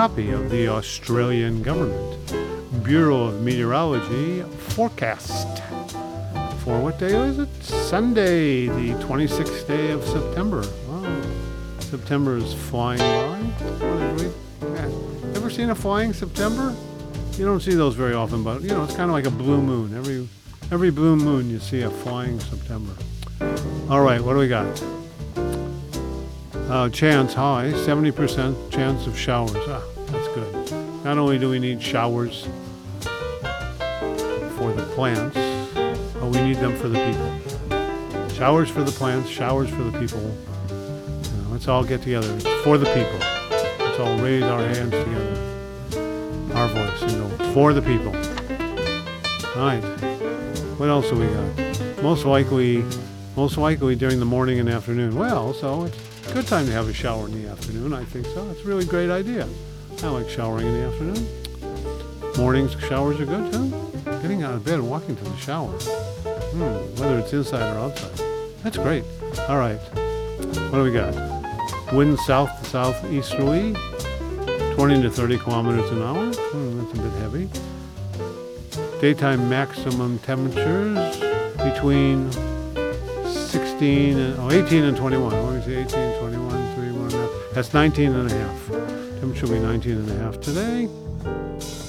copy of the Australian Government Bureau of Meteorology forecast for what day is it? Sunday, the 26th day of September. Wow. September is flying by. Yeah. Ever seen a flying September? You don't see those very often, but you know, it's kind of like a blue moon. Every every blue moon you see a flying September. All right, what do we got? Uh, chance high, 70% chance of showers. Ah, that's good. Not only do we need showers for the plants, but we need them for the people. Showers for the plants, showers for the people. Let's all get together. For the people. Let's all raise our hands together. Our voice and go, for the people. All right. What else do we got? Most likely, most likely during the morning and afternoon. Well, so it's good time to have a shower in the afternoon. I think so. It's a really great idea. I like showering in the afternoon. Mornings showers are good too. Getting out of bed and walking to the shower. Hmm, whether it's inside or outside. That's great. All right. What do we got? Wind south to southeasterly, 20 to 30 kilometers an hour. Hmm, that's a bit heavy. Daytime maximum temperatures between 16 and oh, 18 and 21. What do we say? 18, 21, 3, 1 and uh, a half. That's 19 and a half. Temperature will be 19 and a half today.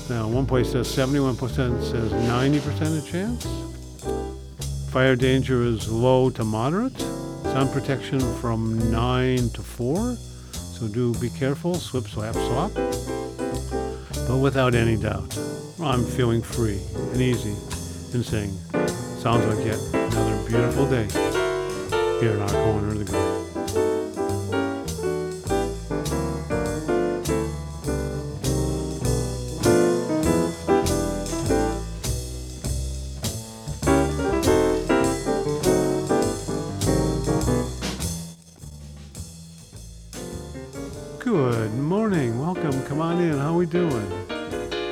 Now, one place says 71%, says 90% of chance. Fire danger is low to moderate. Sun protection from 9 to 4. So do be careful. Slip, slap, slop. But without any doubt, I'm feeling free and easy and saying, sounds like yet another beautiful day here in our corner of the globe. Good morning. Welcome. Come on in. How we doing?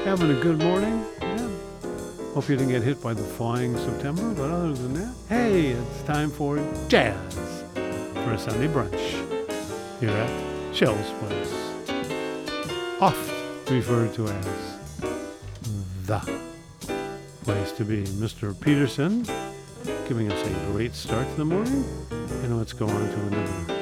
Having a good morning? You didn't get hit by the flying September, but other than that, hey, it's time for jazz for a Sunday brunch here at Shel's Place. Oft referred to as the place to be. Mr. Peterson giving us a great start to the morning, and let's go on to another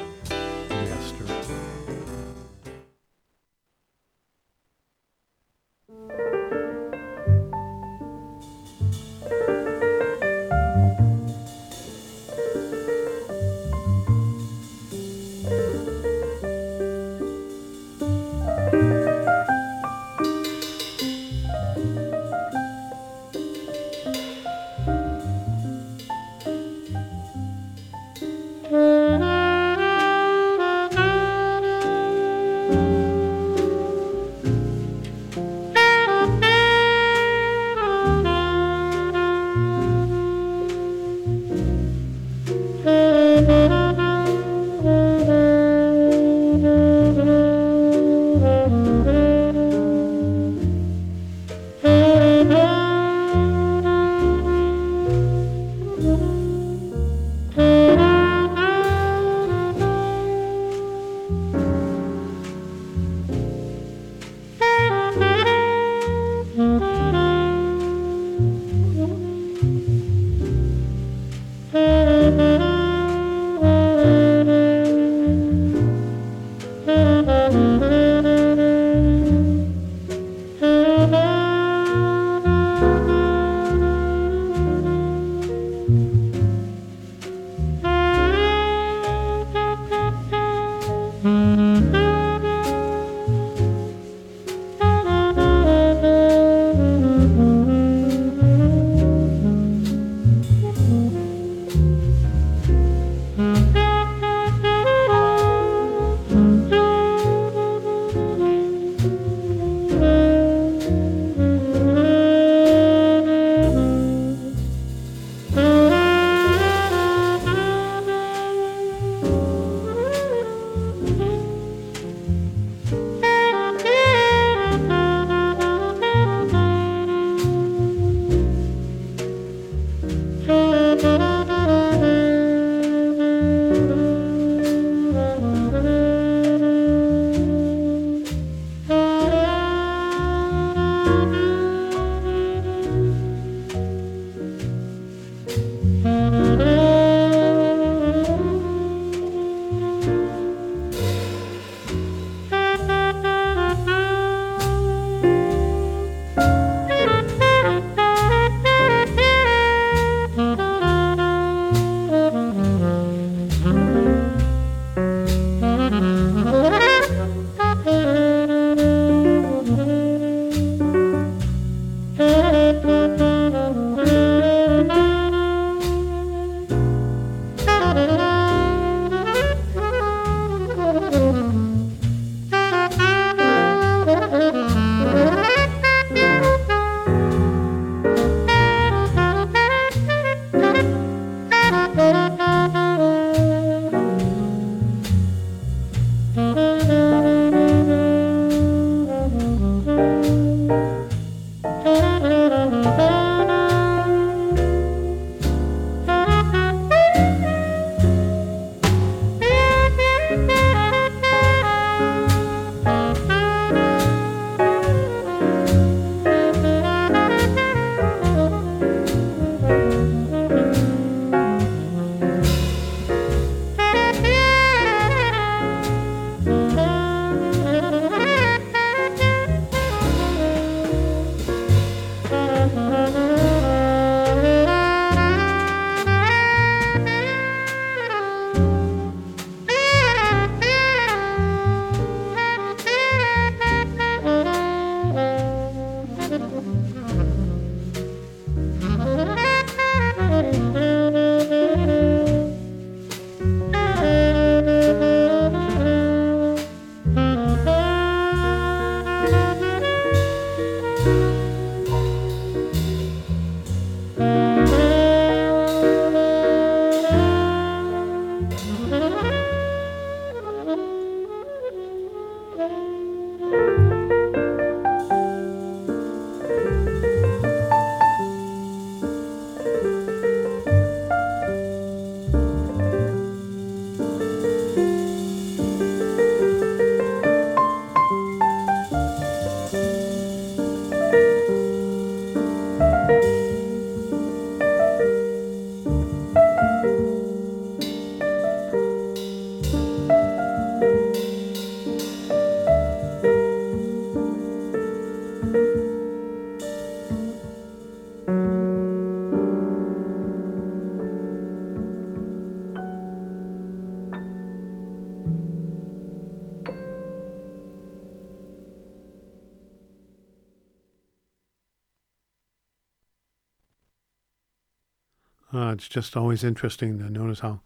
it's just always interesting to notice how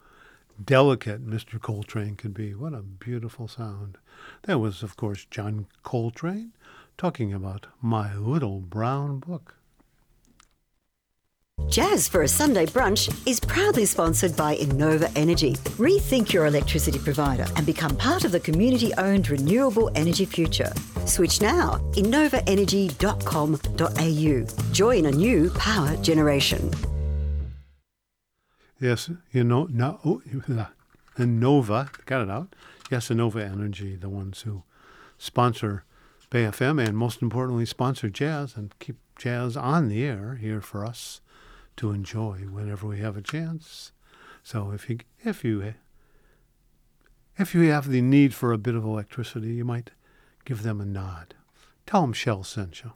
delicate Mr. Coltrane could be. What a beautiful sound. That was, of course, John Coltrane talking about My Little Brown Book. Jazz for a Sunday Brunch is proudly sponsored by Enova Energy. Rethink your electricity provider and become part of the community owned renewable energy future. Switch now. EnovaEnergy.com.au. Join a new power generation. Yes, you know, no, oh, Enova, got it out. Yes, Enova Energy, the ones who sponsor Bay FM and most importantly sponsor jazz and keep jazz on the air here for us to enjoy whenever we have a chance. So if you if you if you have the need for a bit of electricity, you might give them a nod. Tell them Shel sent you.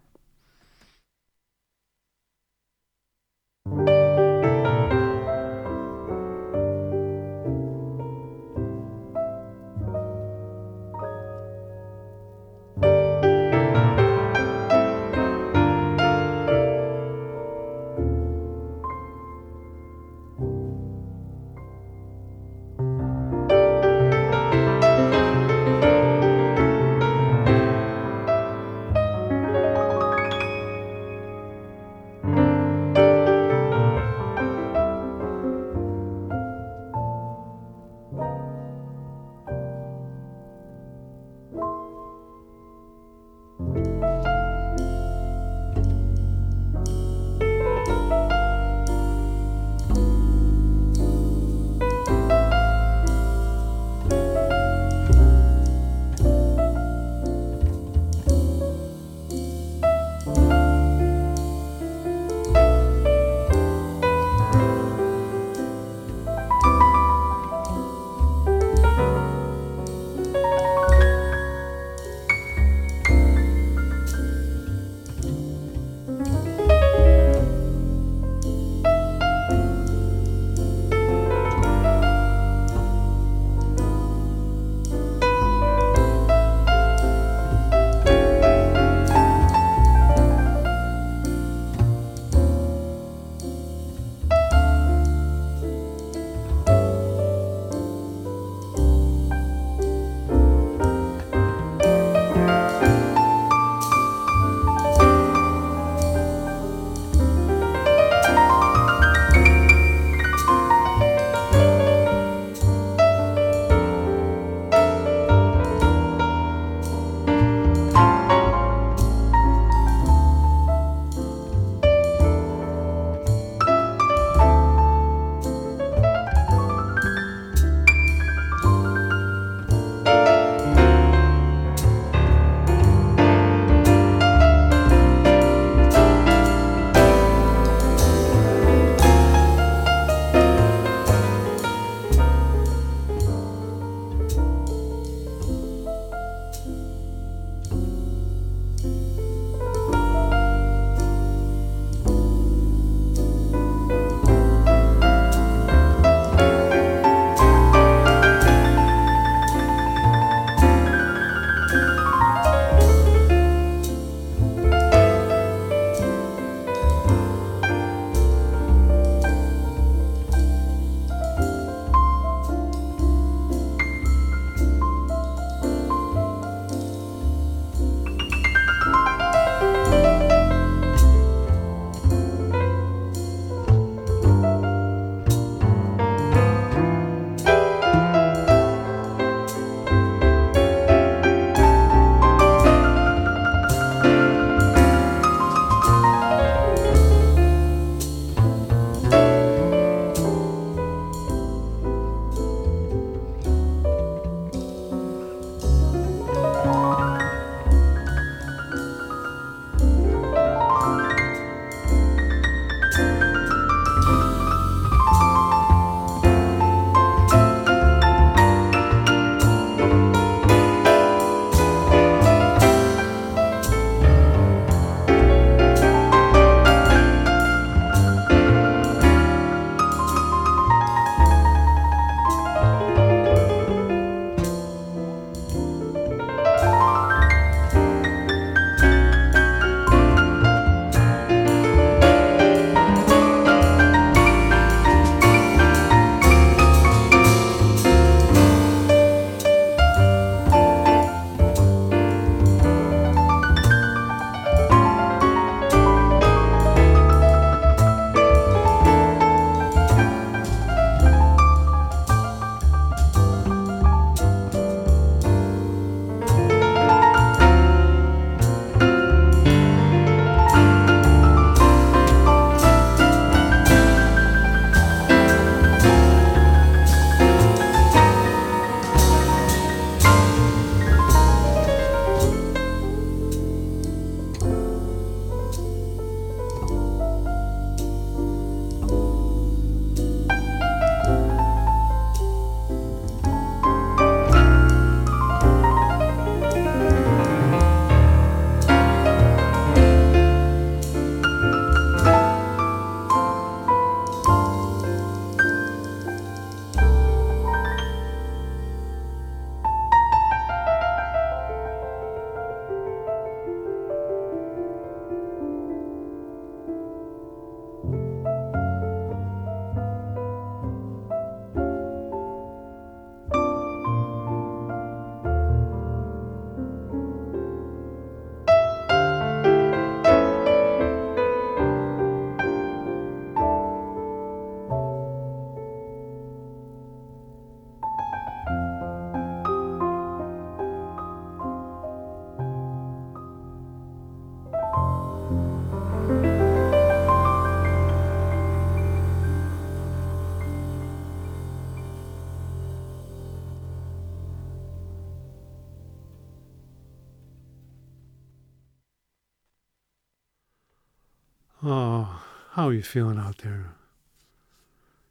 How are you feeling out there?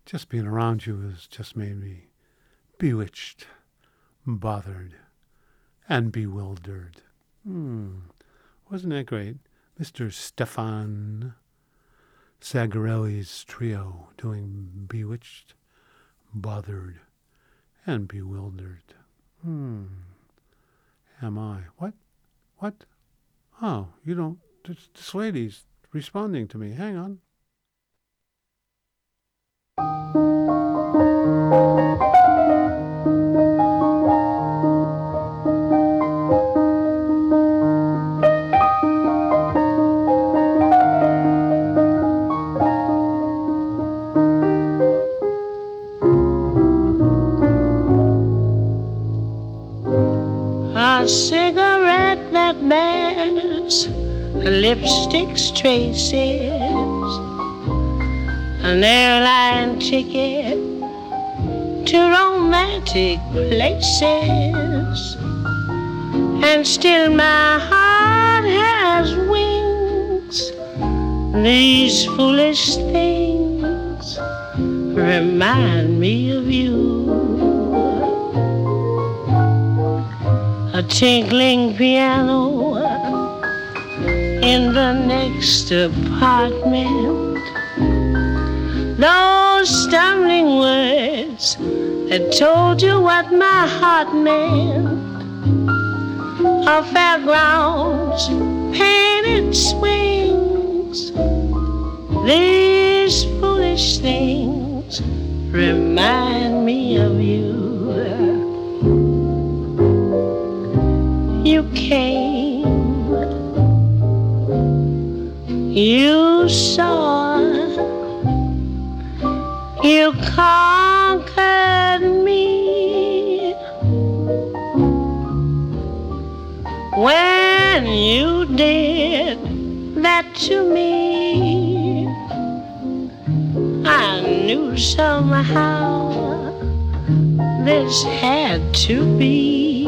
Just being around you has just made me bewitched, bothered, and bewildered. Hmm. Wasn't that great? Mr. Stefan Zagarelli's trio doing bewitched, bothered, and bewildered. Hmm. Am I? What? What? Oh, you don't. This, this lady's responding to me. Hang on. A cigarette that bears lipstick's traces, an airline ticket to romantic places, and still my heart has wings. These foolish things remind me of you. a tinkling piano in the next apartment. Those stumbling words that told you what my heart meant. Our fairgrounds, painted swings. These foolish things remind me of you. you came. You saw, you conquered me. When you did that to me, I knew somehow this had to be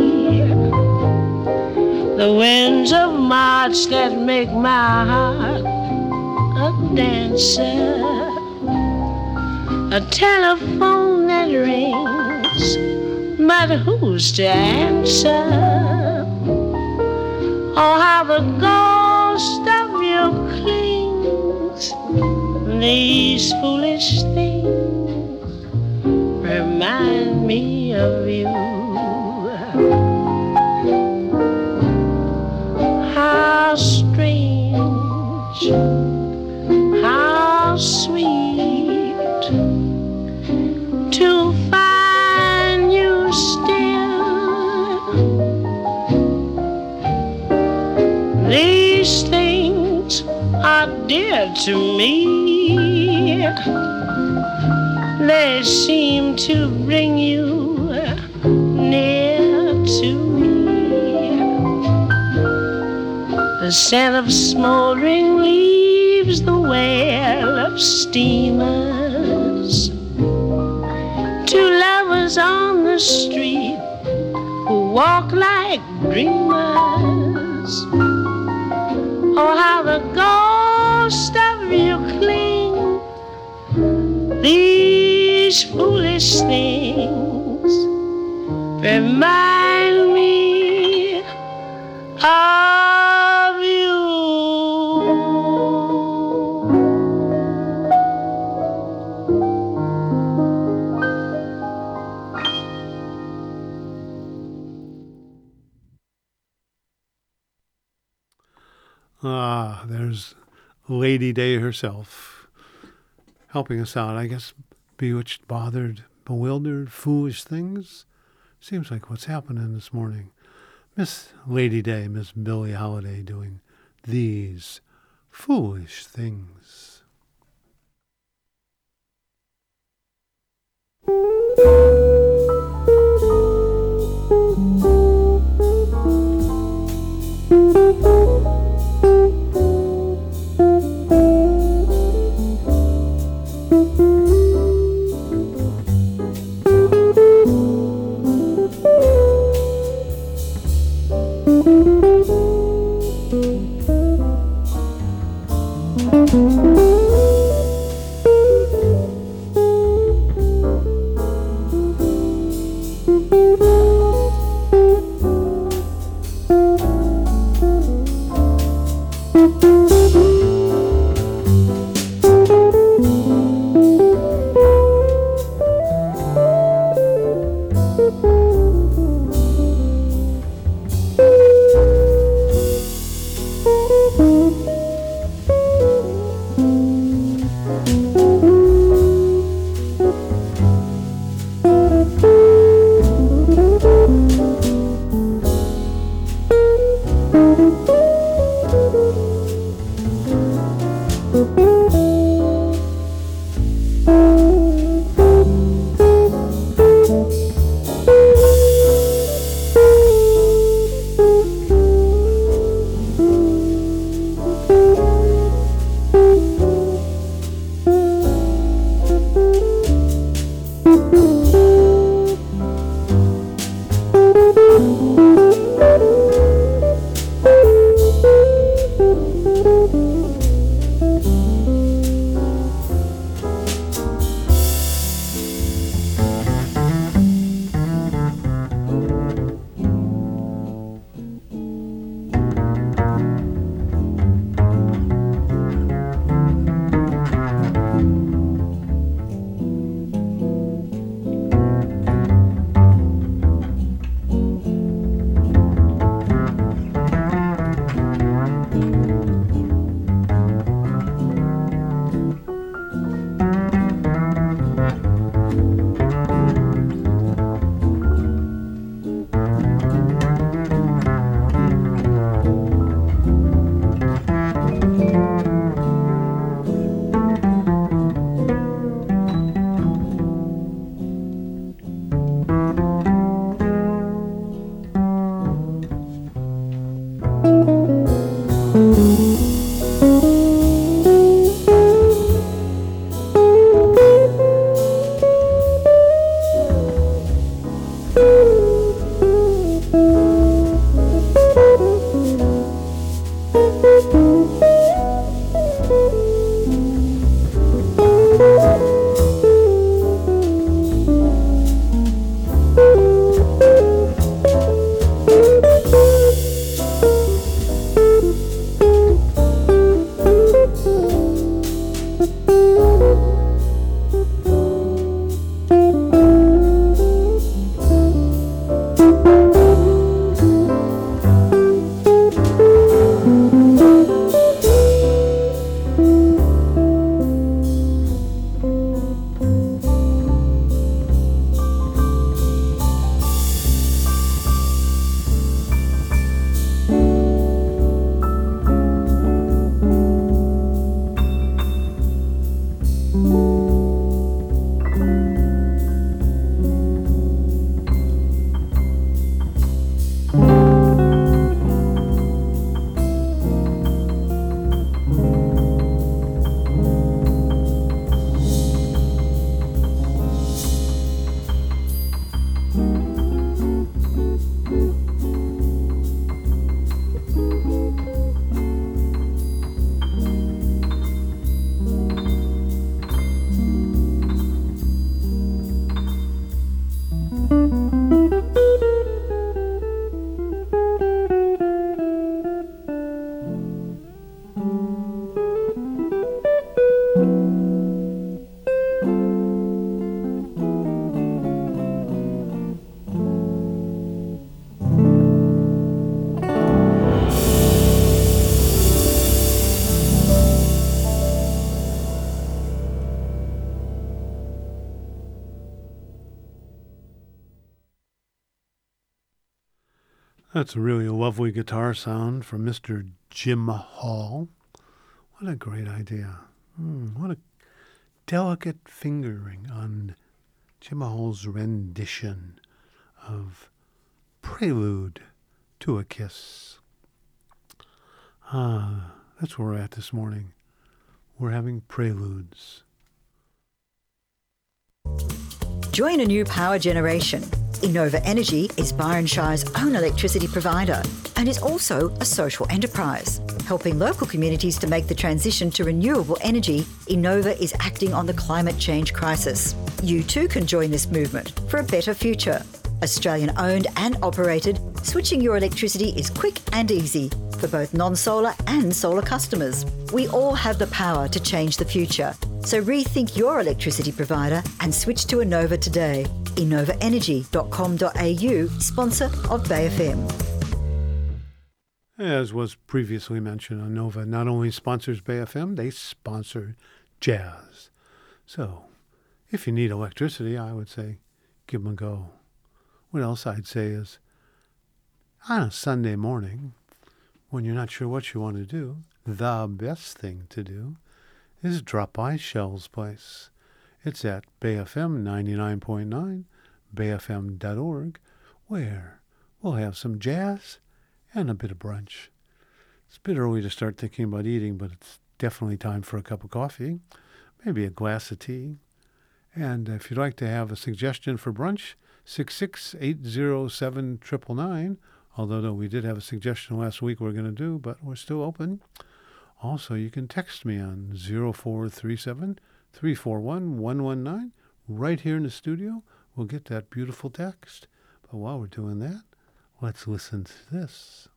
the winds of March that make my heart a dancer, a telephone that rings, but who's to answer? Oh, how the ghost of you clings. These foolish things remind me of you. To me. They seem to bring you near to me. The scent of smoldering leaves, the wail of steamers. Two lovers on the street who walk like dreamers. Oh, how the ghost These foolish things remind me of you. Ah, there's Lady Day herself helping us out. I guess bewitched, bothered, bewildered, foolish things. Seems like what's happening this morning. Miss Lady Day, Miss Billie Holiday doing these foolish things. That's a really lovely guitar sound from Mr. Jim Hall. What a great idea. Mm, what a delicate fingering on Jim Hall's rendition of Prelude to a Kiss. Ah, that's where we're at this morning. We're having preludes. Join a new power generation. Enova Energy is Byron Shire's own electricity provider and is also a social enterprise. Helping local communities to make the transition to renewable energy, Enova is acting on the climate change crisis. You too can join this movement for a better future. Australian owned and operated, switching your electricity is quick and easy for both non solar and solar customers. We all have the power to change the future. So rethink your electricity provider and switch to Enova today. EnovaEnergy.com.au, sponsor of Bay FM. As was previously mentioned, Enova not only sponsors Bay FM, they sponsor jazz. So, if you need electricity, I would say give them a go. What else I'd say is on a Sunday morning, when you're not sure what you want to do, the best thing to do is drop by Shel's place. It's at BayFM 99.9, bayfm.org, where we'll have some jazz and a bit of brunch. It's a bit early to start thinking about eating, but it's definitely time for a cup of coffee, maybe a glass of tea, And if you'd like to have a suggestion for brunch, 66807 Although no, we did have a suggestion last week we're going to do, but we're still open. Also, you can text me on 0437 341 119 right here in the studio. We'll get that beautiful text. But while we're doing that, let's listen to this.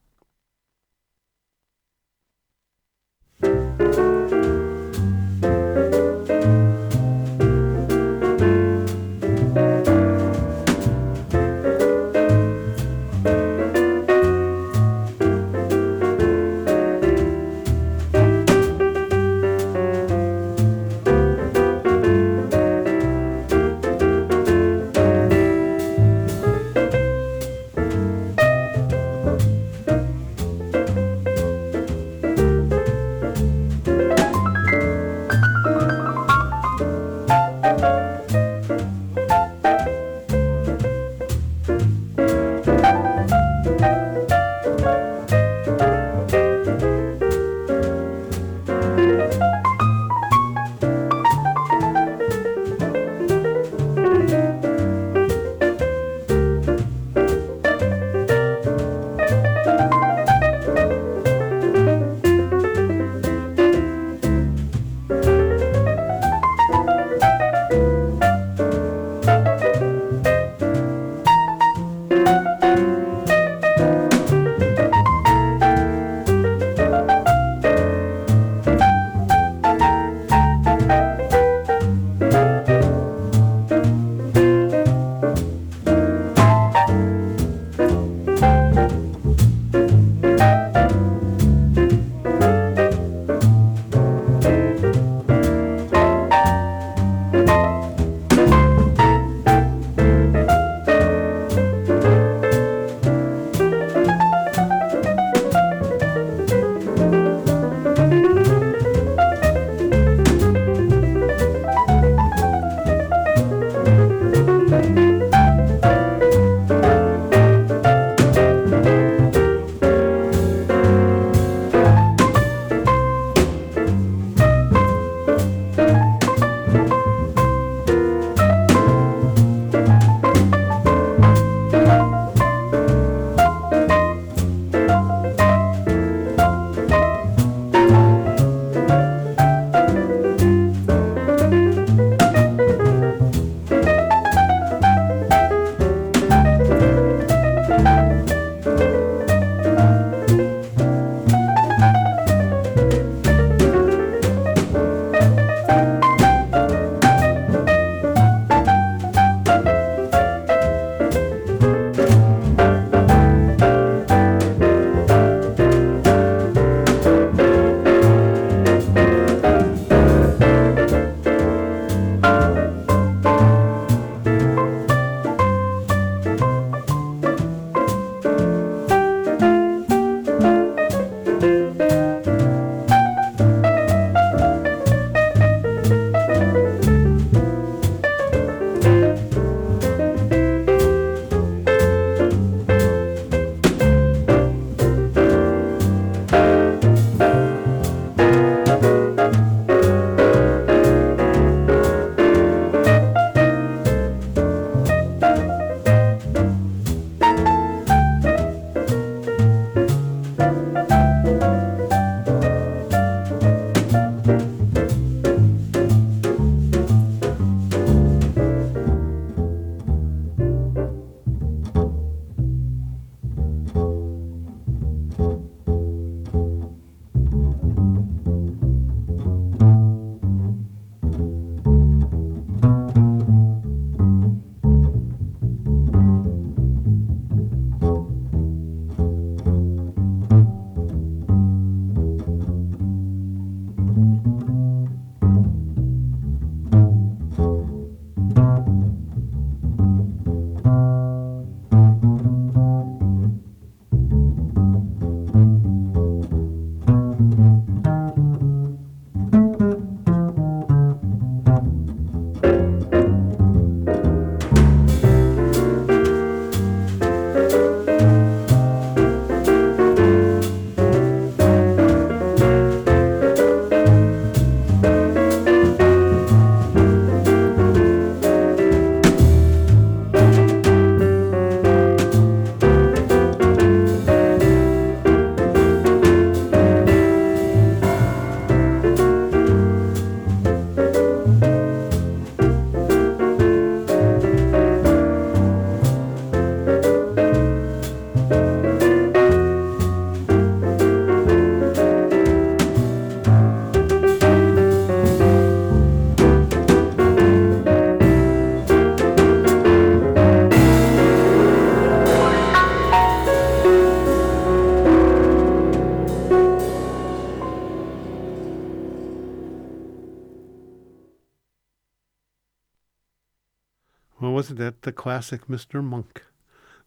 That the classic Mr. Monk?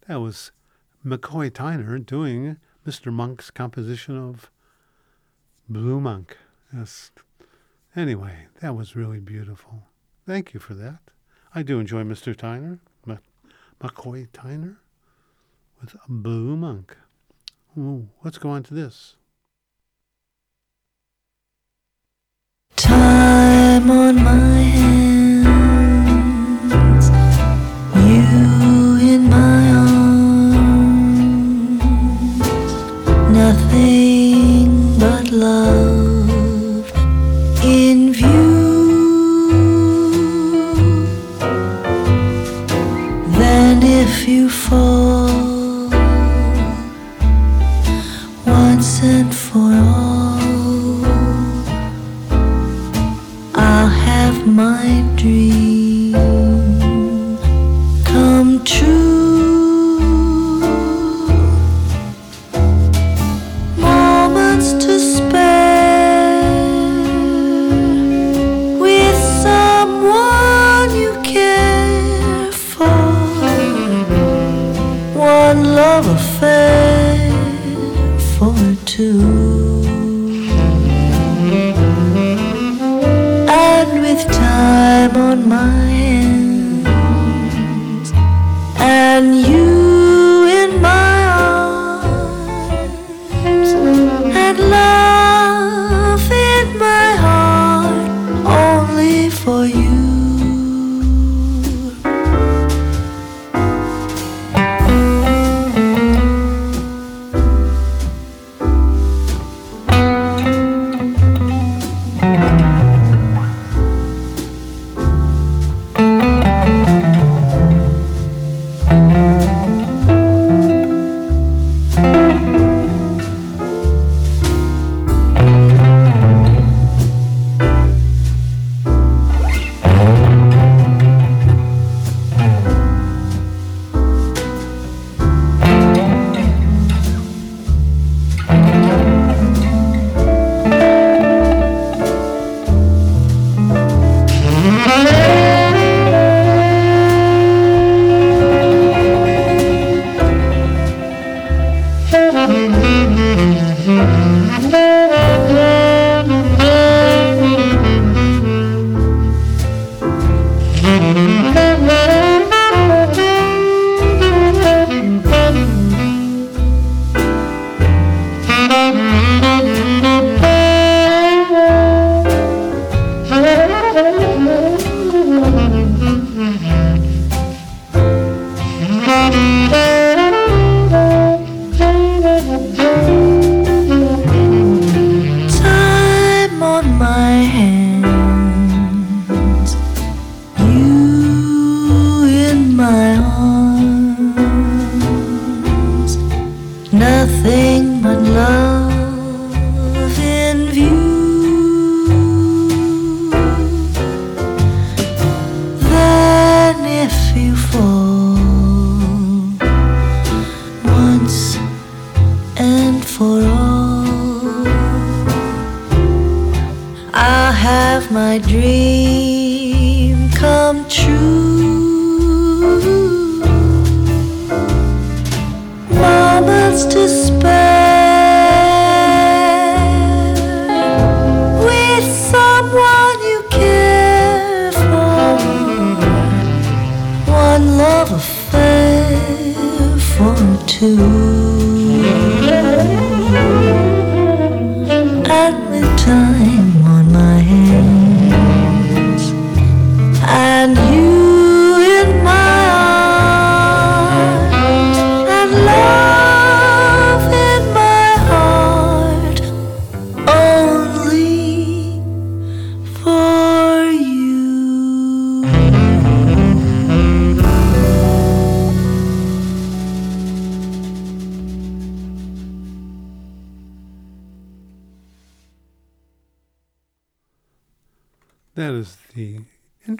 That was McCoy Tyner doing Mr. Monk's composition of Blue Monk. Yes. Anyway, that was really beautiful. Thank you for that. I do enjoy Mr. Tyner, M- McCoy Tyner, with Blue Monk. Ooh, let's go on to this. Time on my hands,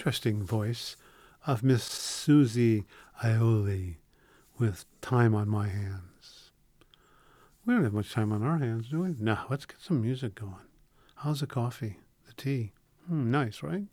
interesting voice of Miss Susie Ioli with Time on My Hands. We don't have much time on our hands, do we? No, let's get some music going. How's the coffee? The tea? Hmm, nice, right?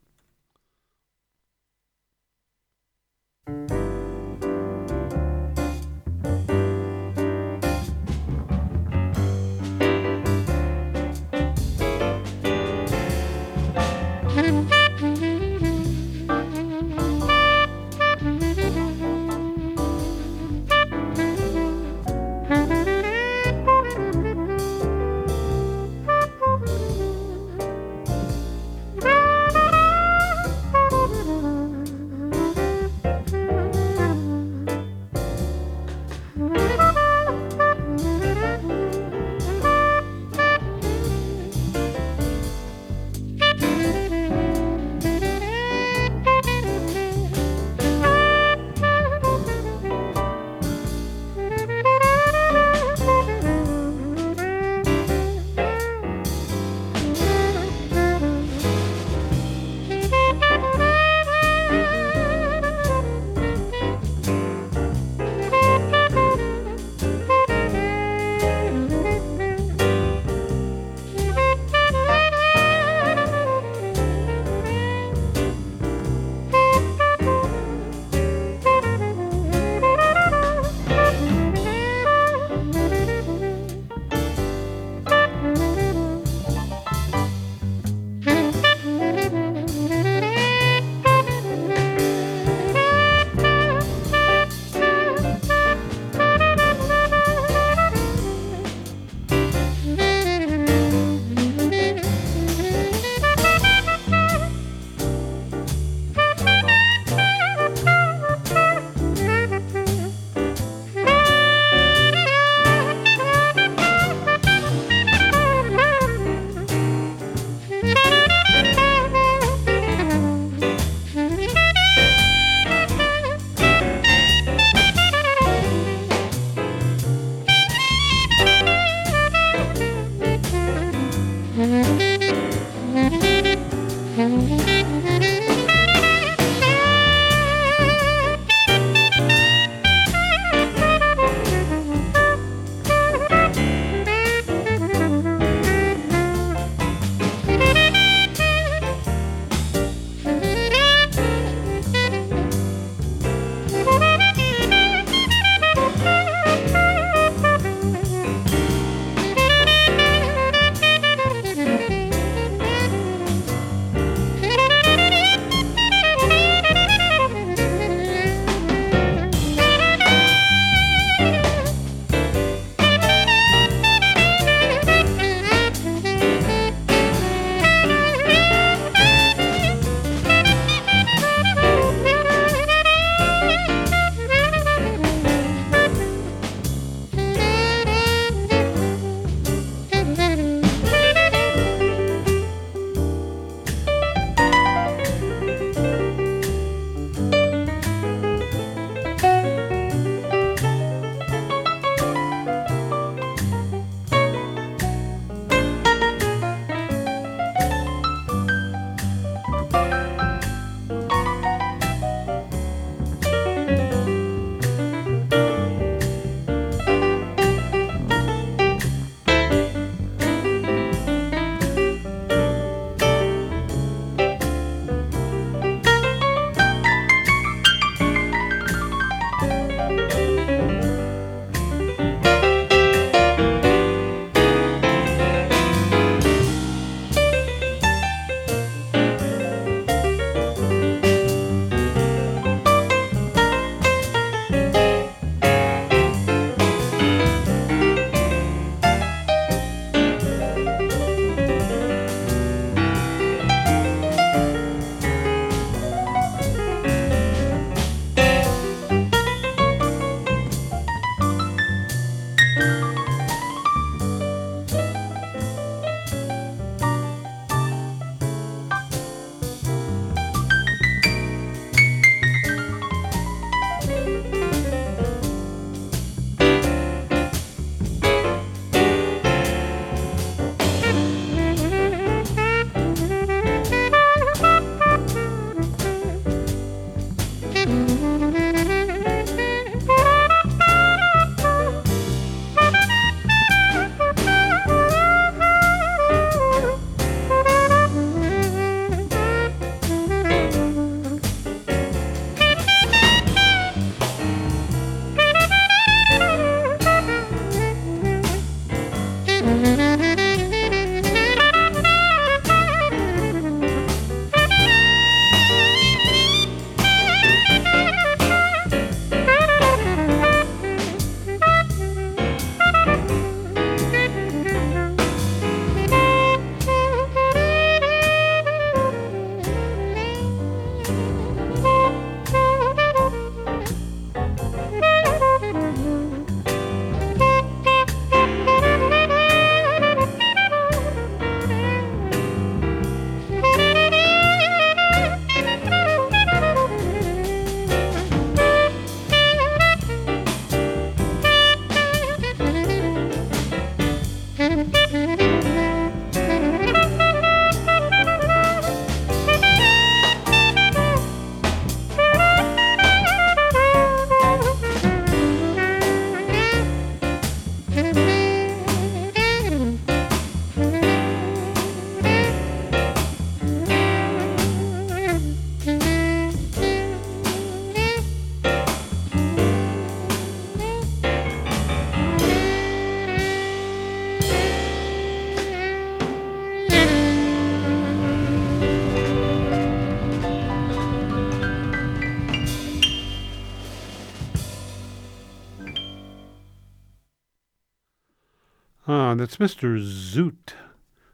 That's Mr. Zoot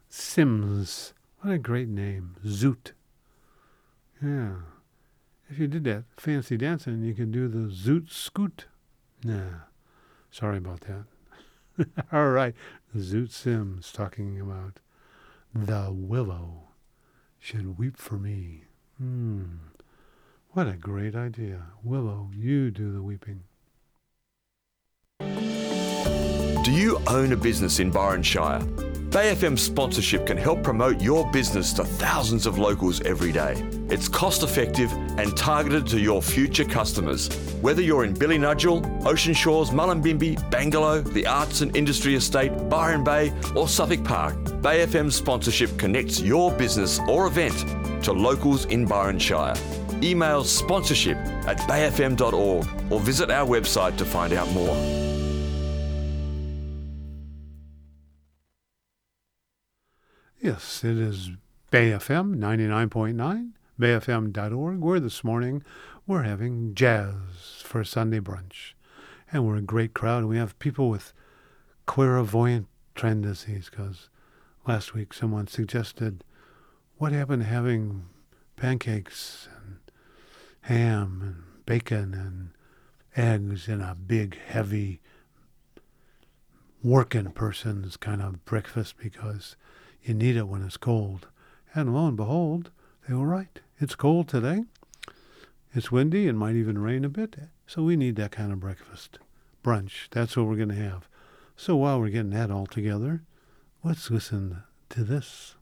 Sims. What a great name, Zoot. Yeah. If you did that fancy dancing, you could do the Zoot Scoot. Nah, sorry about that. All right, Zoot Sims talking about the willow should weep for me. Hmm. What a great idea. Willow, you do the weeping. Do you own a business in Byron Shire? Bay FM sponsorship can help promote your business to thousands of locals every day. It's cost effective and targeted to your future customers. Whether you're in Billy Billynudgel, Ocean Shores, Mullumbimby, Bangalow, the Arts and Industry Estate, Byron Bay, or Suffolk Park, Bay FM sponsorship connects your business or event to locals in Byron Shire. Email sponsorship at bayfm.org or visit our website to find out more. Yes, it is Bay FM 99.9, bayfm.org, where this morning we're having jazz for Sunday brunch. And we're a great crowd. And we have people with clairvoyant tendencies because last week someone suggested what happened to having pancakes and ham and bacon and eggs in a big, heavy, working person's kind of breakfast because you need it when it's cold. And lo and behold, they were right. It's cold today. It's windy and might even rain a bit. So we need that kind of breakfast. Brunch. That's what we're going to have. So while we're getting that all together, let's listen to this.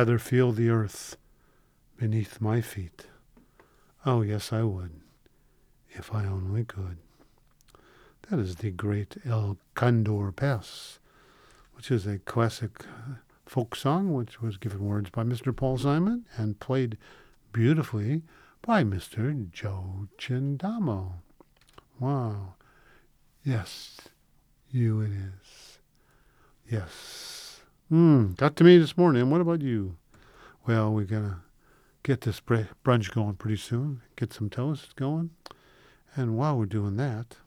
Rather feel the earth beneath my feet. Oh, yes, I would, if I only could. That is the great El Condor Pasa, which is a classic uh, folk song which was given words by Mr. Paul Simon and played beautifully by Mr. Joe Chindamo. Wow. Yes, you it is. Yes. Mm, got to me this morning. What about you? Well, we're going to get this brunch going pretty soon, get some toast going. And while we're doing that,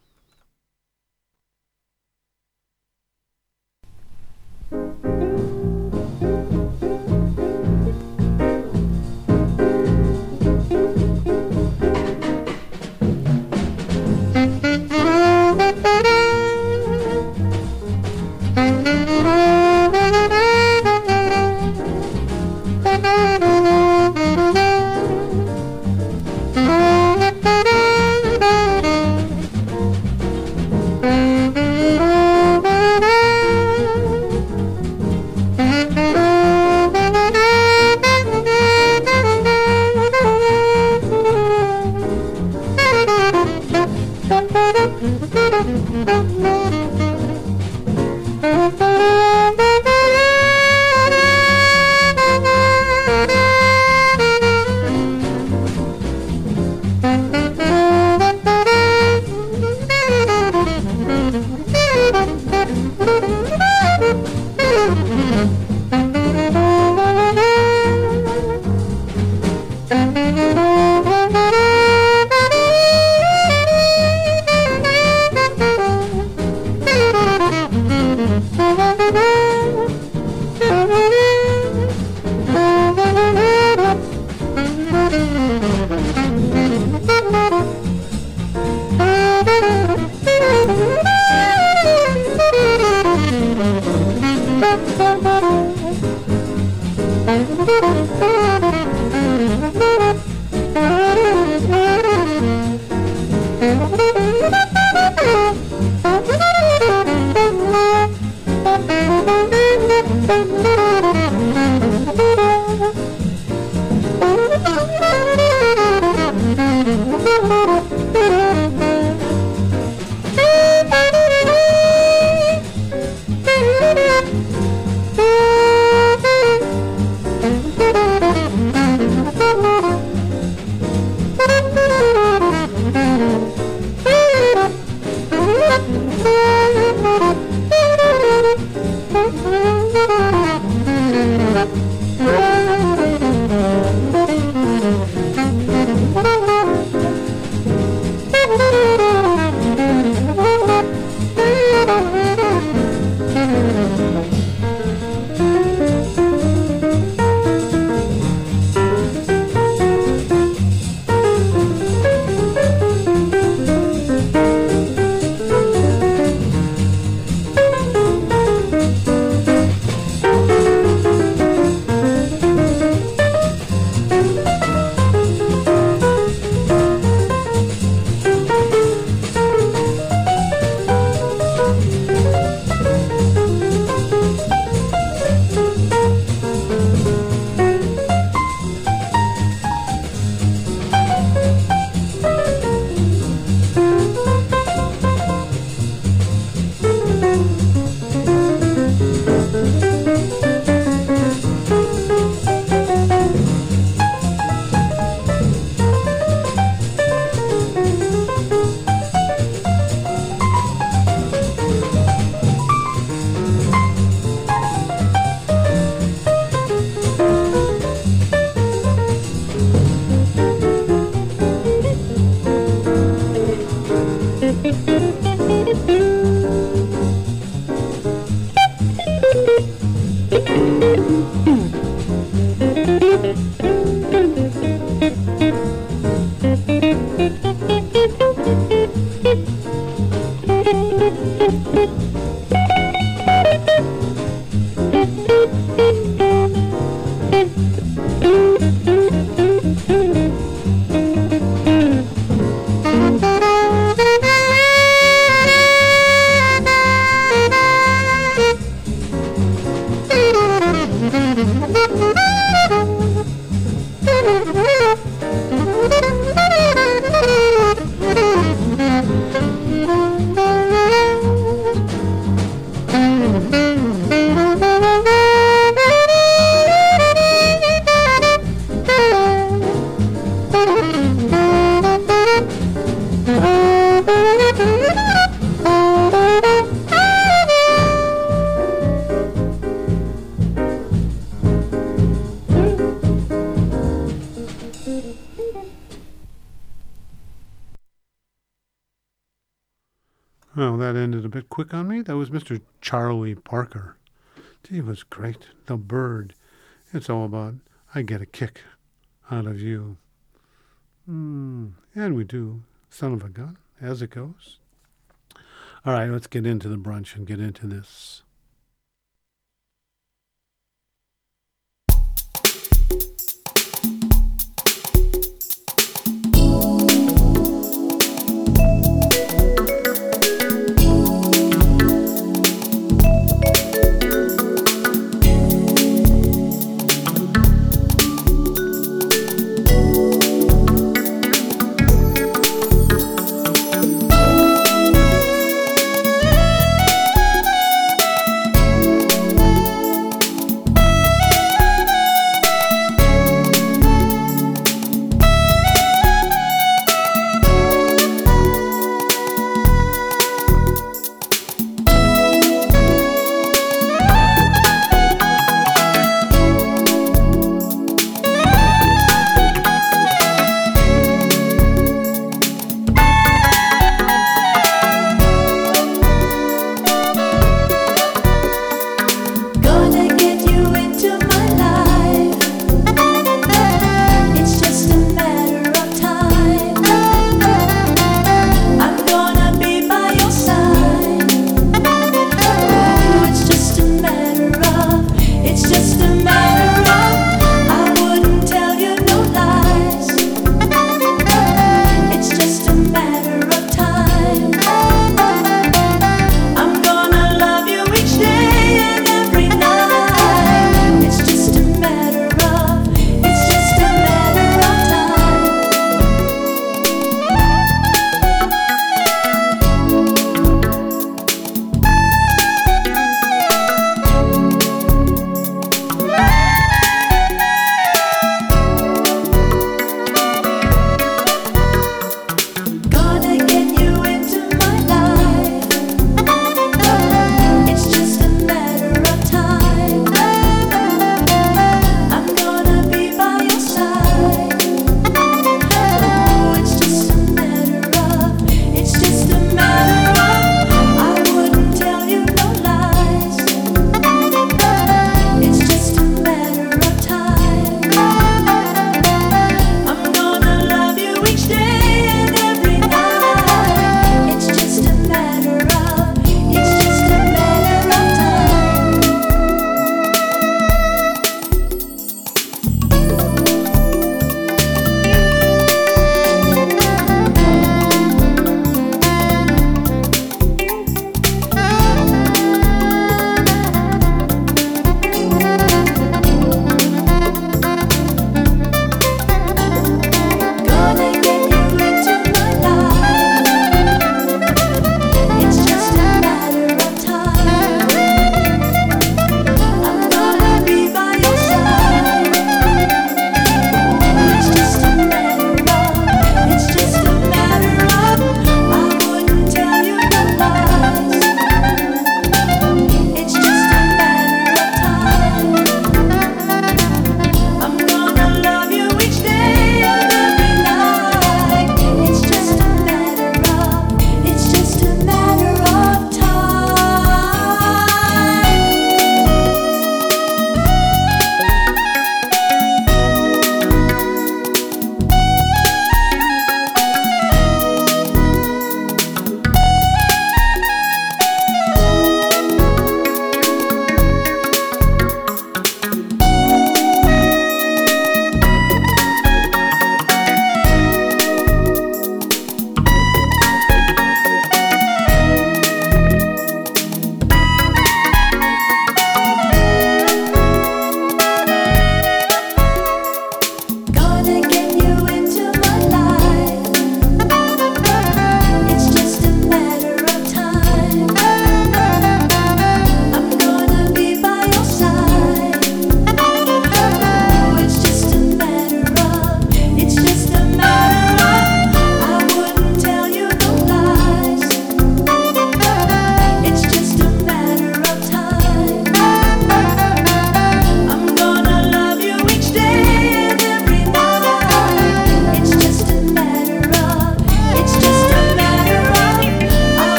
Charlie Parker. It was great. The bird. It's all about, I get a kick out of you. Mm, and we do. Son of a gun, as it goes. All right, let's get into the brunch and get into this.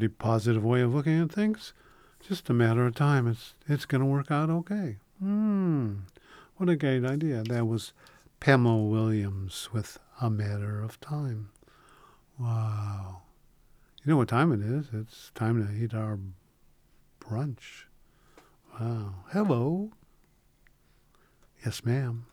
pretty positive way of looking at things. Just a matter of time. It's it's going to work out okay. Hmm. What a great idea. That was Pamela Williams with A Matter of Time. Wow. You know what time it is? It's time to eat our brunch. Wow. Hello. Yes, ma'am.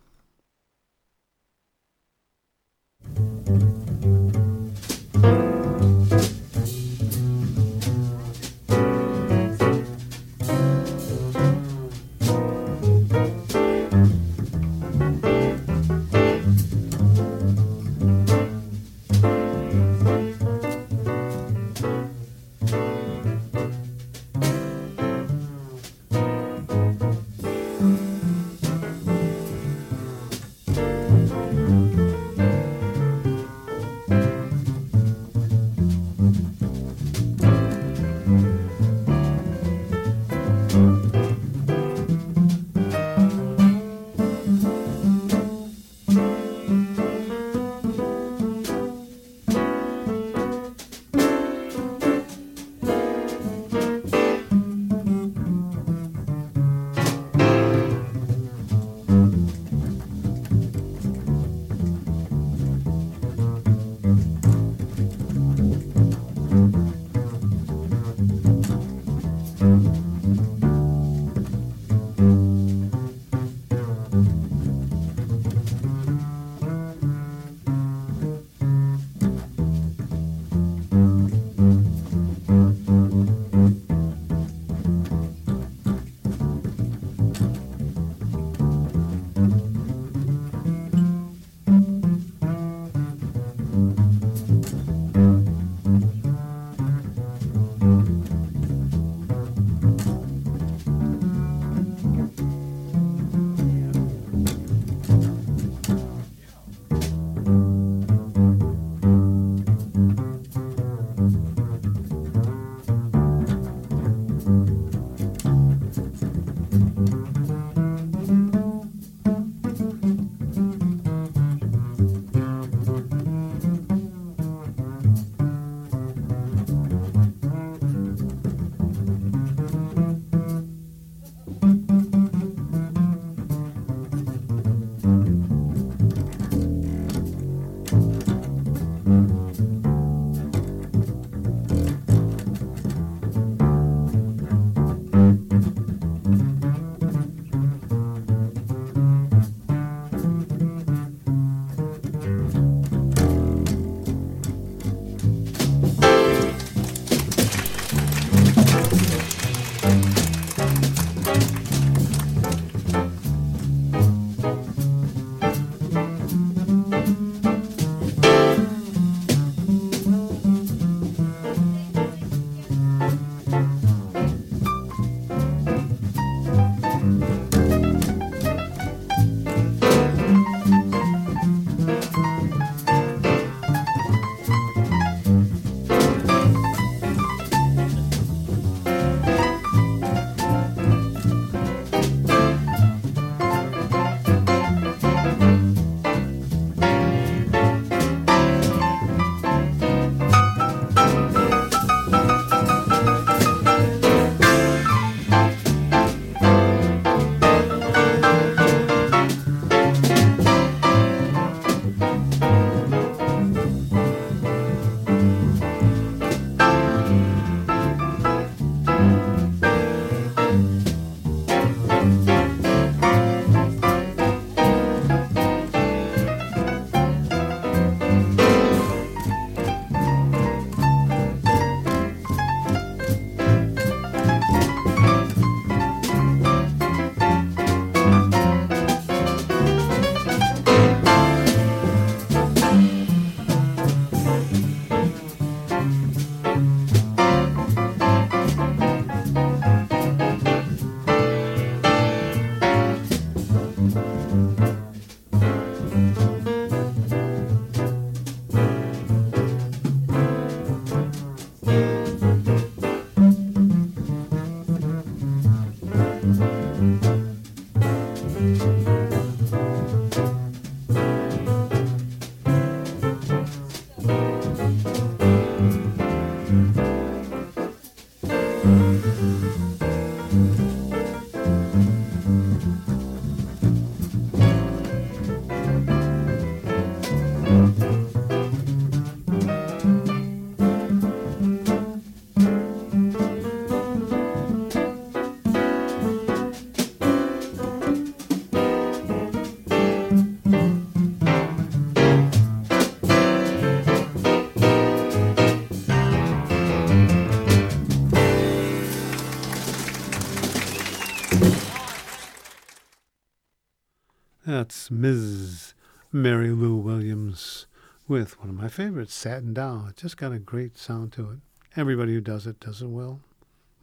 That's Ms. Mary Lou Williams with one of my favorites, Satin Doll. It just got a great sound to it. Everybody who does it does it well.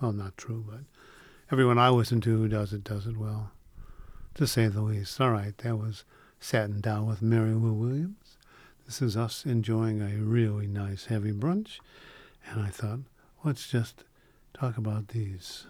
Well, not true, but everyone I listen to who does it does it well, to say the least. All right, that was Satin Doll with Mary Lou Williams. This is us enjoying a really nice heavy brunch, and I thought, let's just talk about these.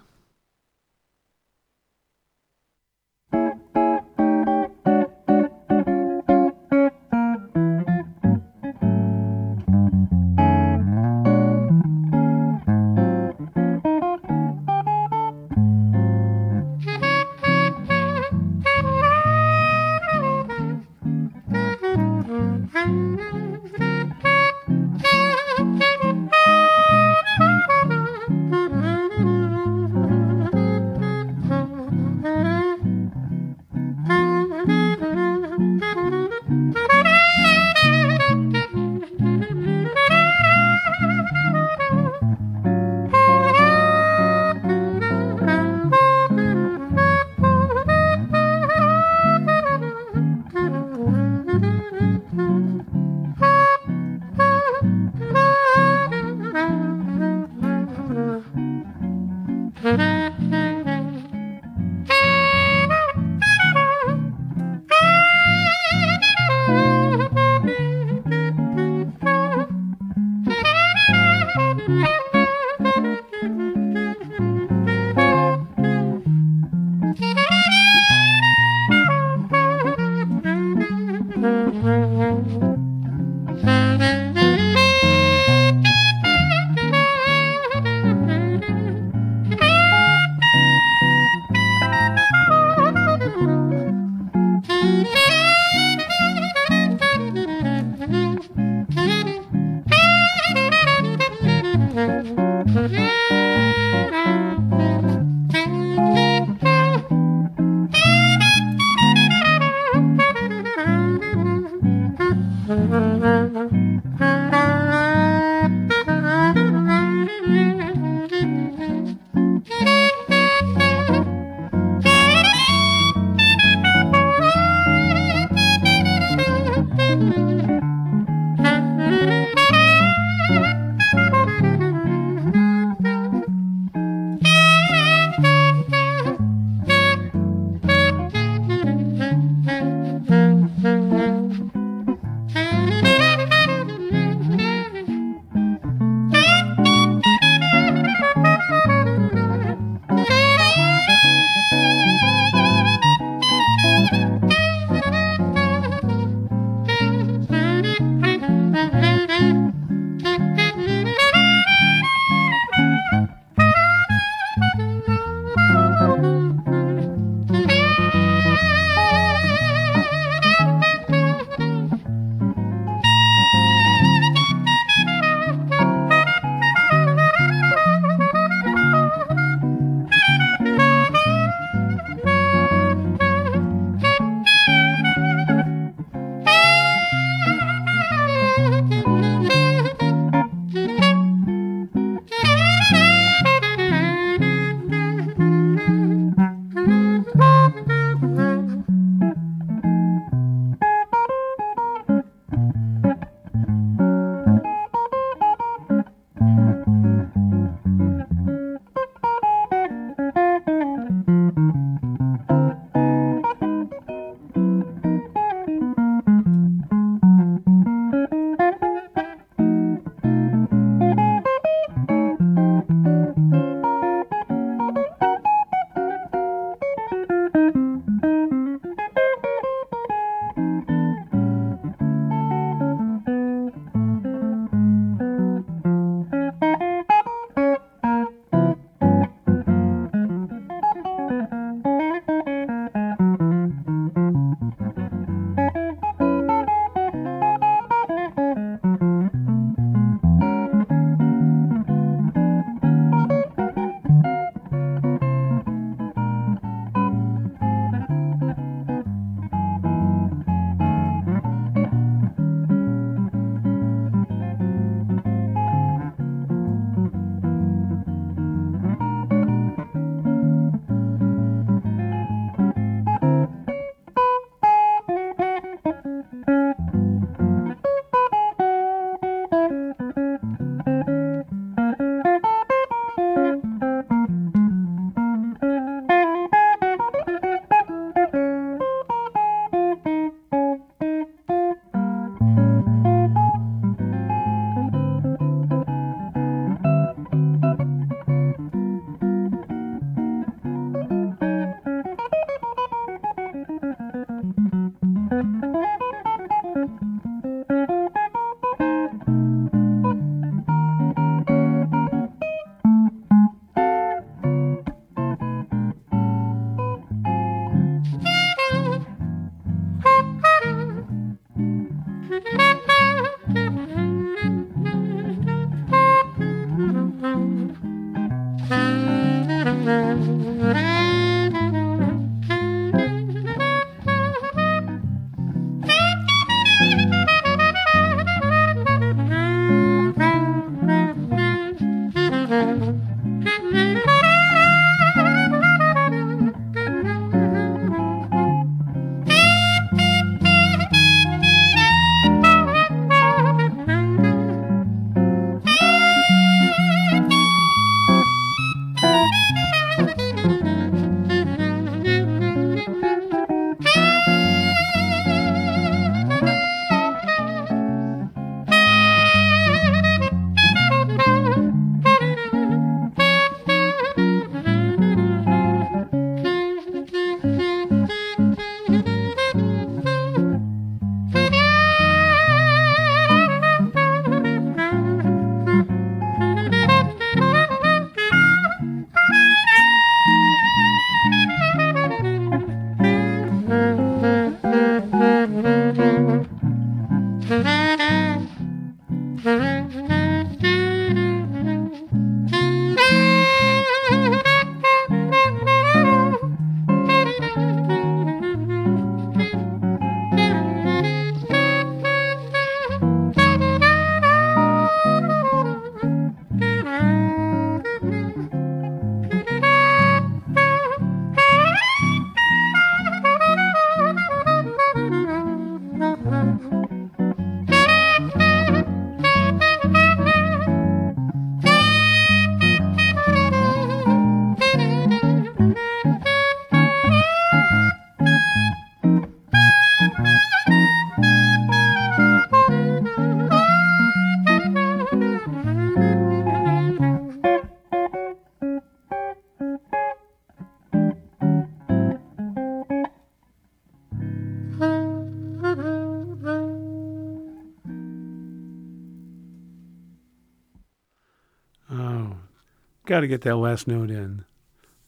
Got to get that last note in.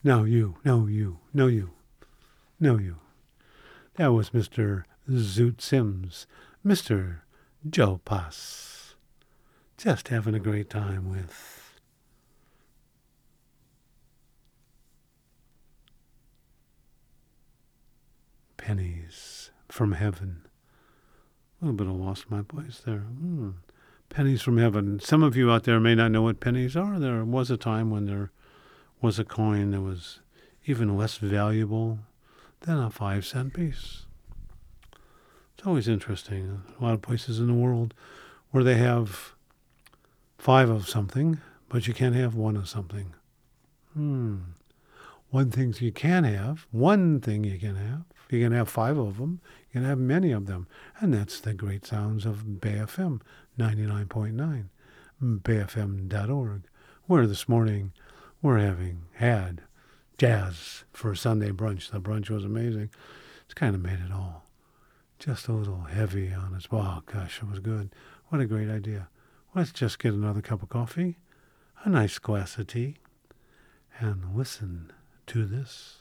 No, you. No, you. No, you. No, you. That was Mr. Zoot Sims. Mr. Joe Pass. Just having a great time with. Pennies from heaven. A little bit of lost my place there. Hmm. Pennies from heaven. Some of you out there may not know what pennies are. There was a time when there was a coin that was even less valuable than a five cent piece. It's always interesting. A lot of places in the world where they have five of something, but you can't have one of something. Hmm. One thing you can have, one thing you can have, you can have five of them, you can have many of them. And that's the great sounds of Bay FM 99.9, bayfm.org, where this morning we're having had jazz for Sunday brunch. The brunch was amazing. It's kind of made it all just a little heavy on its. Oh, gosh, it was good. What a great idea. Let's just get another cup of coffee, a nice glass of tea, and listen to this?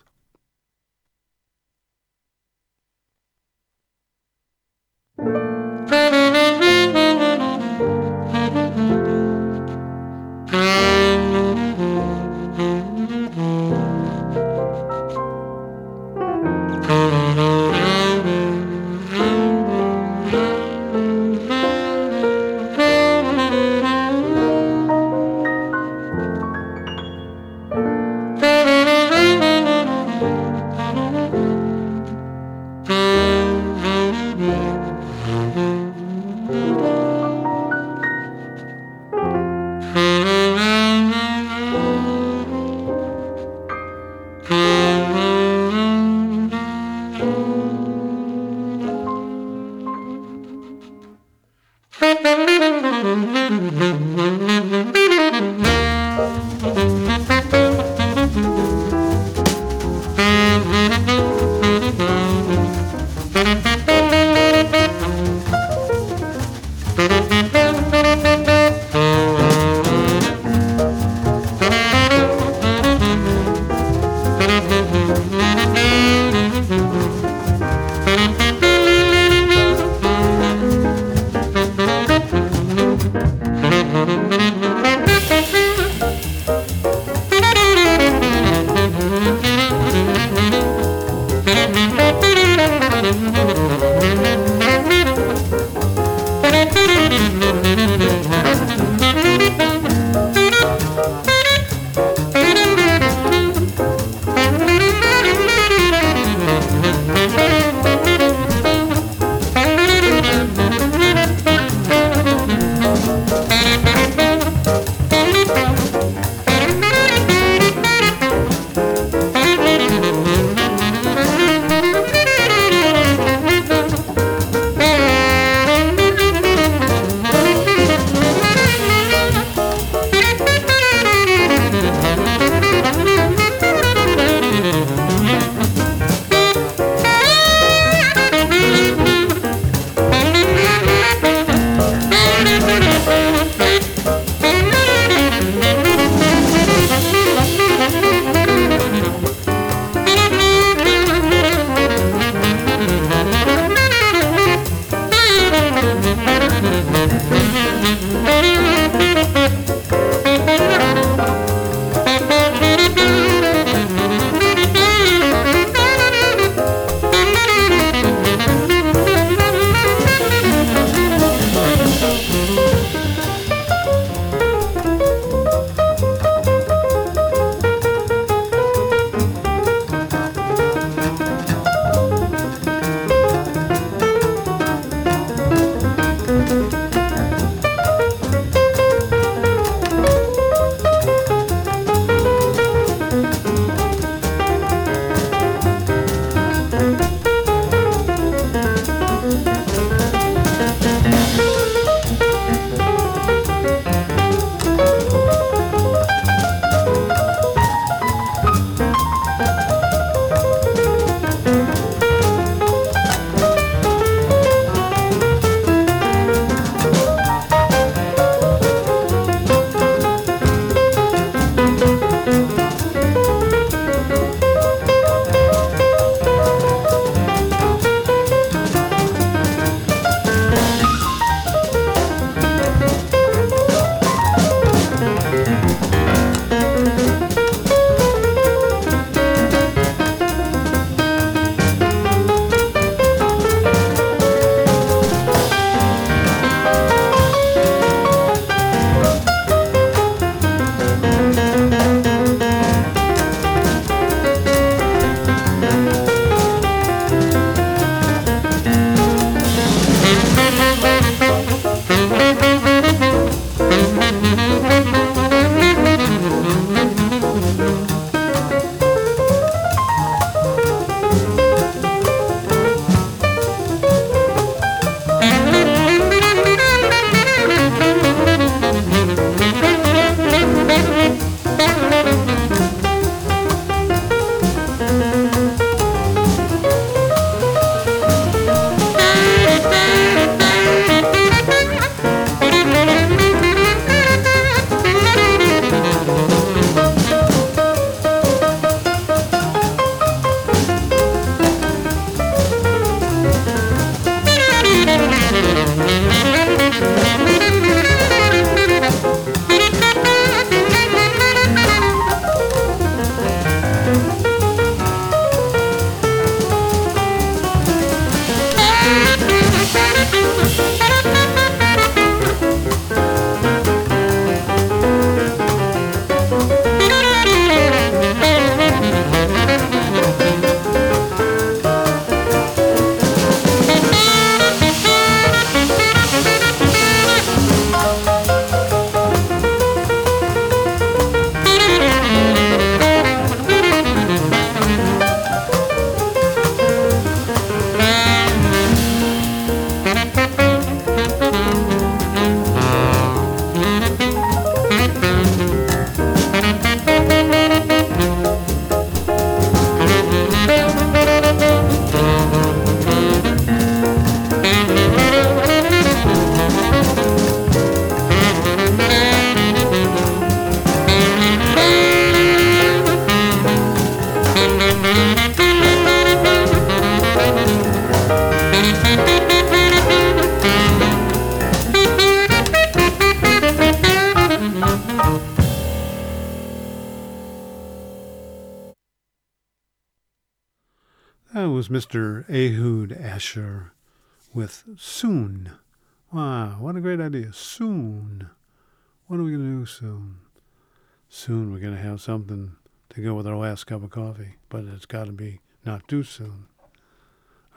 something to go with our last cup of coffee, but it's got to be not too soon.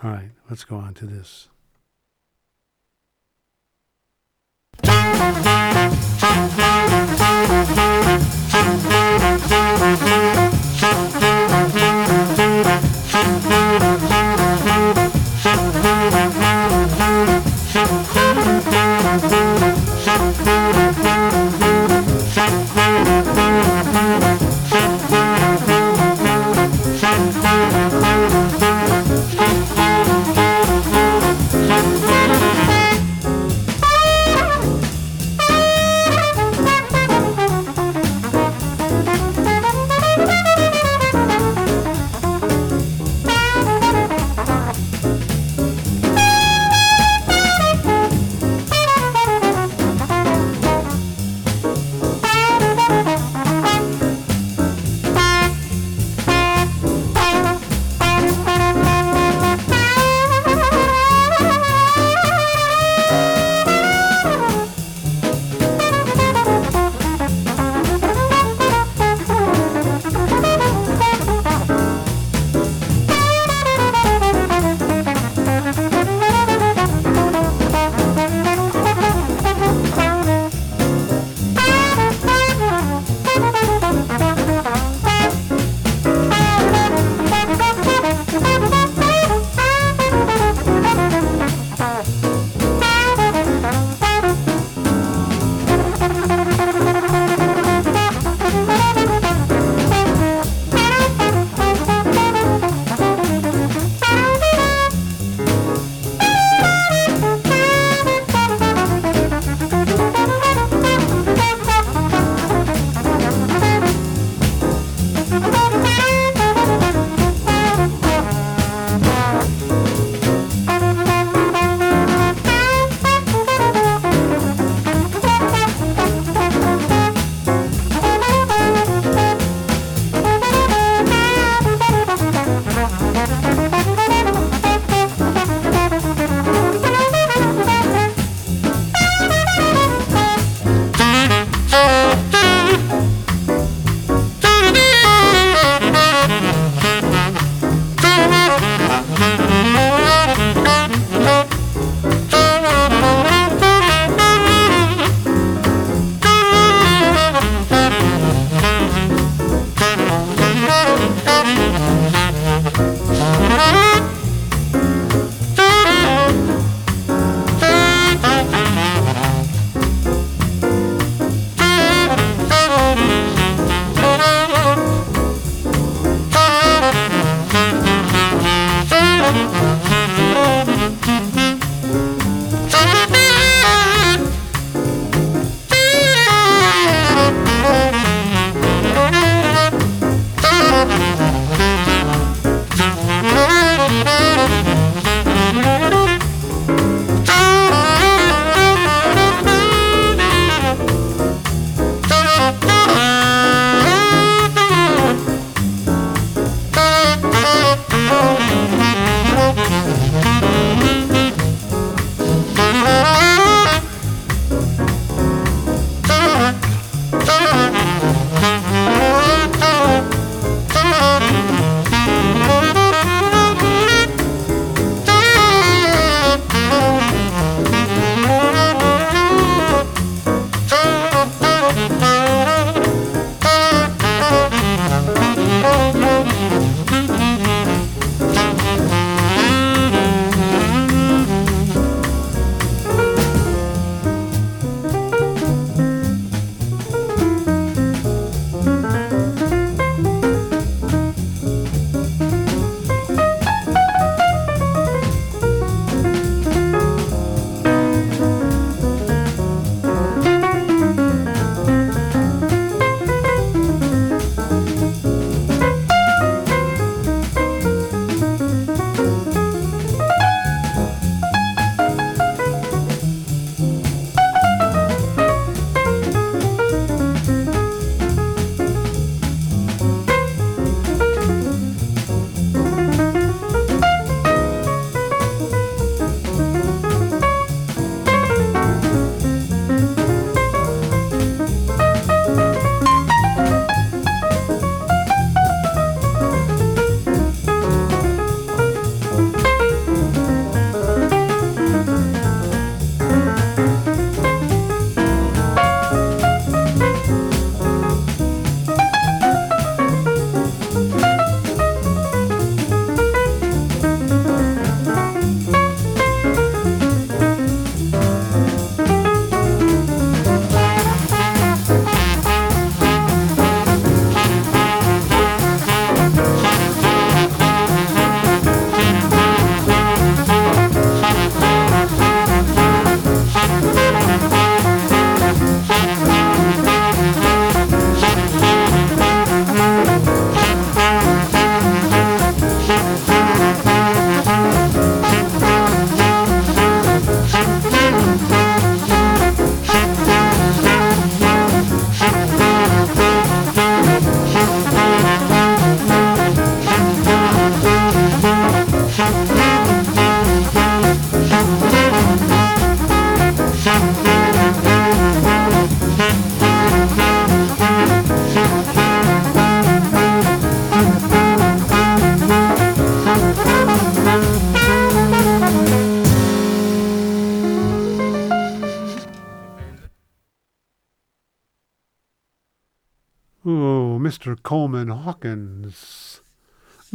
All right, let's go on to this.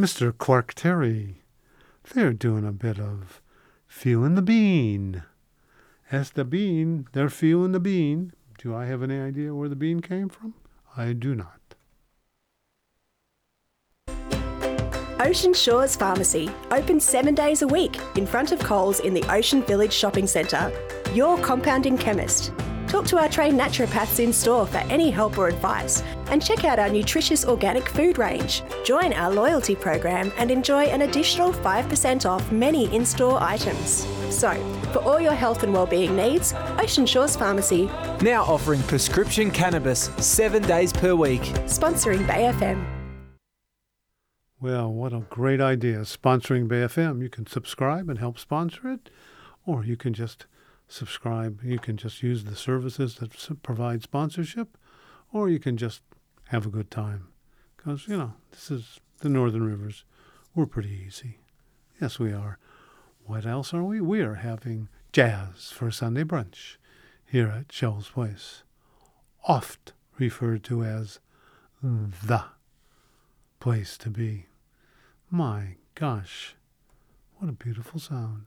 Mr. Clark Terry, they're doing a bit of feeling the bean. As the bean, they're feeling the bean. Do I have any idea where the bean came from? I do not. Ocean Shores Pharmacy, open seven days a week in front of Coles in the Ocean Village Shopping Centre. Your compounding chemist. Talk to our trained naturopaths in store for any help or advice. And check out our nutritious organic food range. Join our loyalty program and enjoy an additional 5% off many in store items. So, for all your health and well-being needs, Ocean Shores Pharmacy, Now offering prescription cannabis seven days per week. sponsoring Bay FM. Well, what a great idea. Sponsoring Bay FM. You can subscribe and help sponsor it, or you can just subscribe. You can just use the services that provide sponsorship, or you can just have a good time. Because, you know, this is the Northern Rivers. We're pretty easy. Yes, we are. What else are we? We are having jazz for Sunday brunch here at Shel's Place, oft referred to as the place to be. My gosh, what a beautiful sound.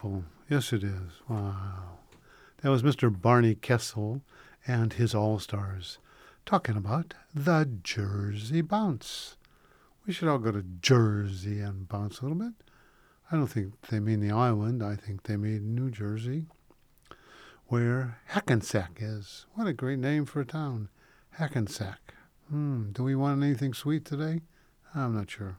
Beautiful? Yes, it is. Wow. That was Mr. Barney Kessel and his All Stars talking about the Jersey Bounce. We should all go to Jersey and bounce a little bit. I don't think they mean the island. I think they mean New Jersey, where Hackensack is. What a great name for a town. Hackensack. Hmm, do we want anything sweet today? I'm not sure.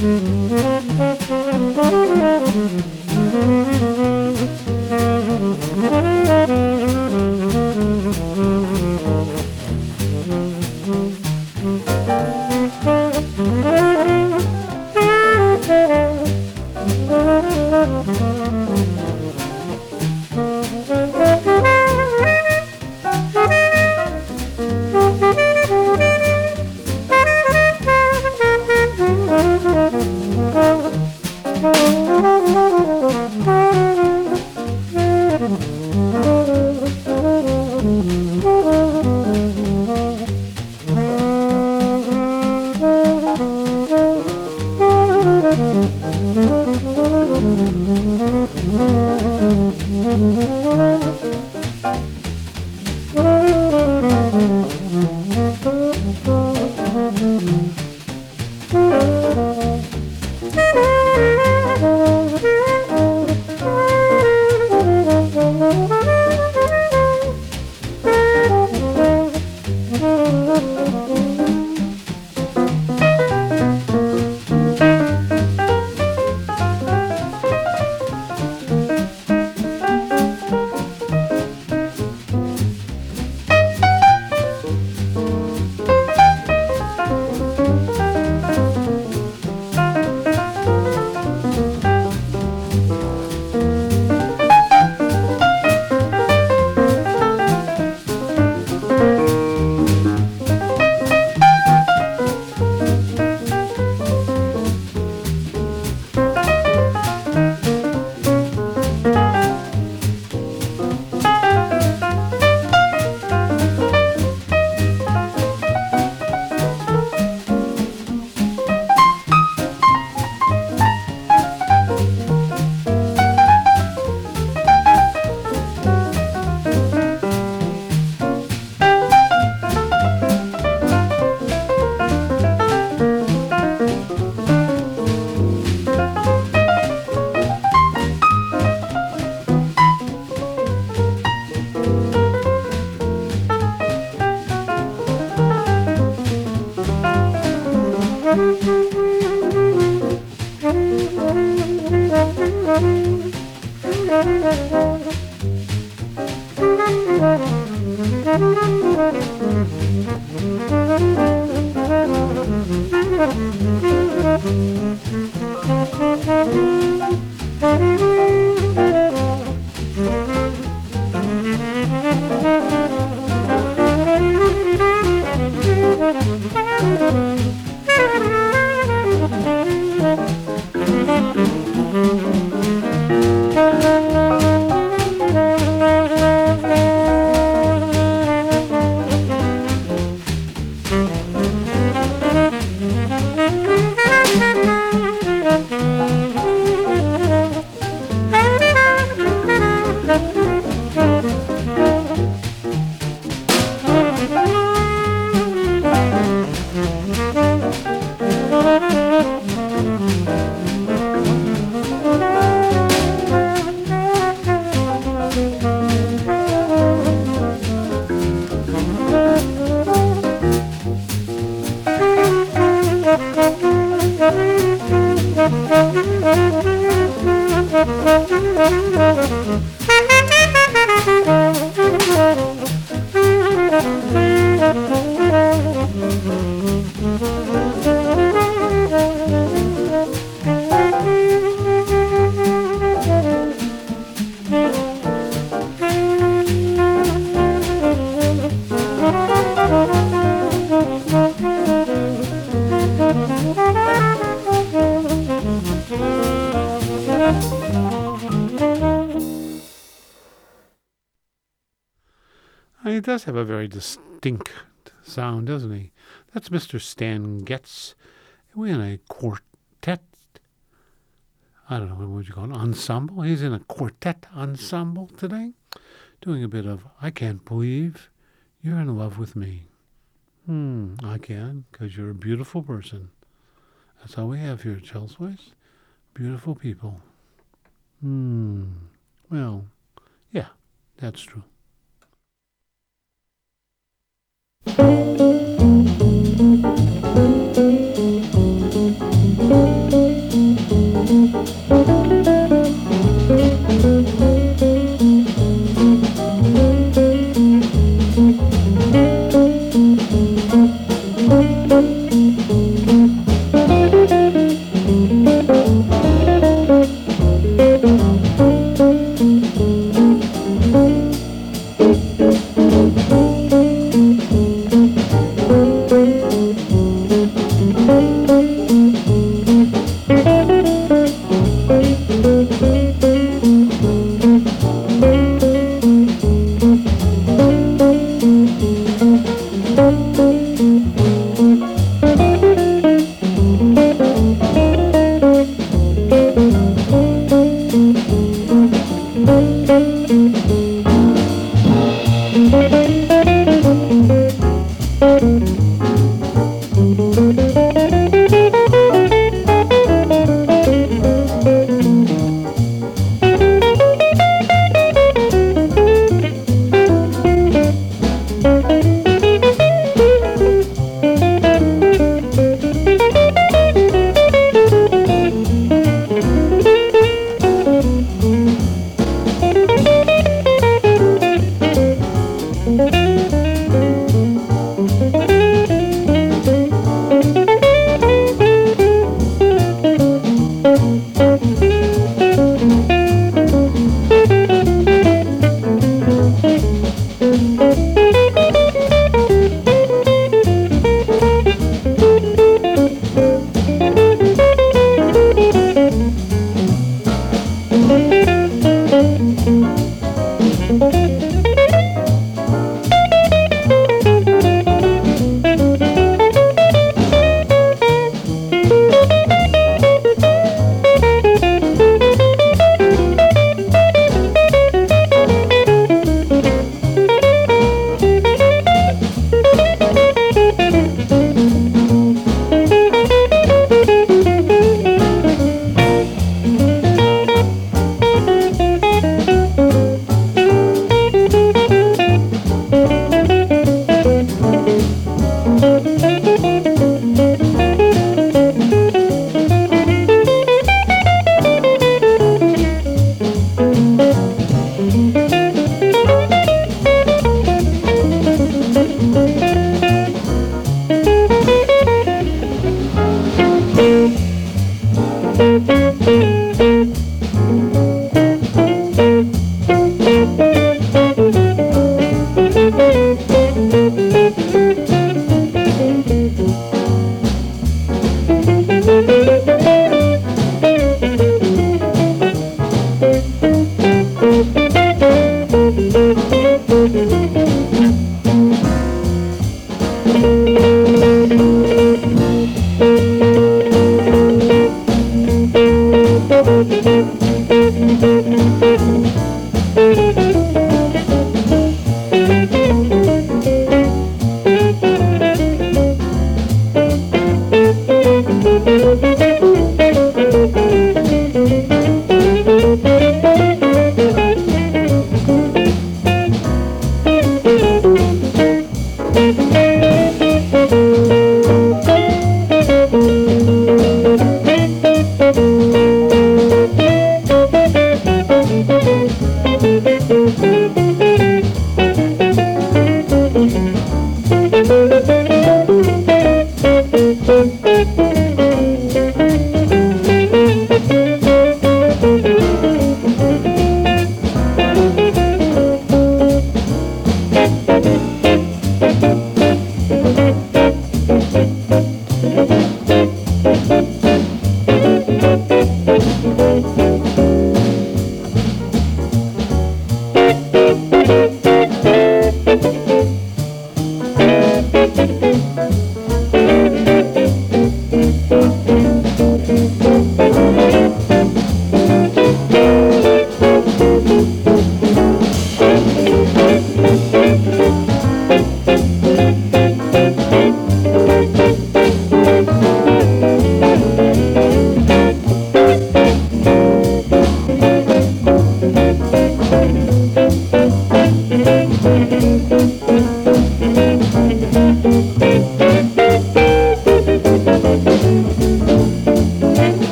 Mm-hmm. Does have a very distinct sound, doesn't he? That's Mr. Stan Getz. We're in a quartet. I don't know what would you call it, ensemble. He's in a quartet ensemble today, doing a bit of "I Can't Believe You're in Love with Me." Hmm, I can, because you're a beautiful person. That's all we have here at Chelsea Beautiful people. Hmm. Well, yeah, that's true. thank you.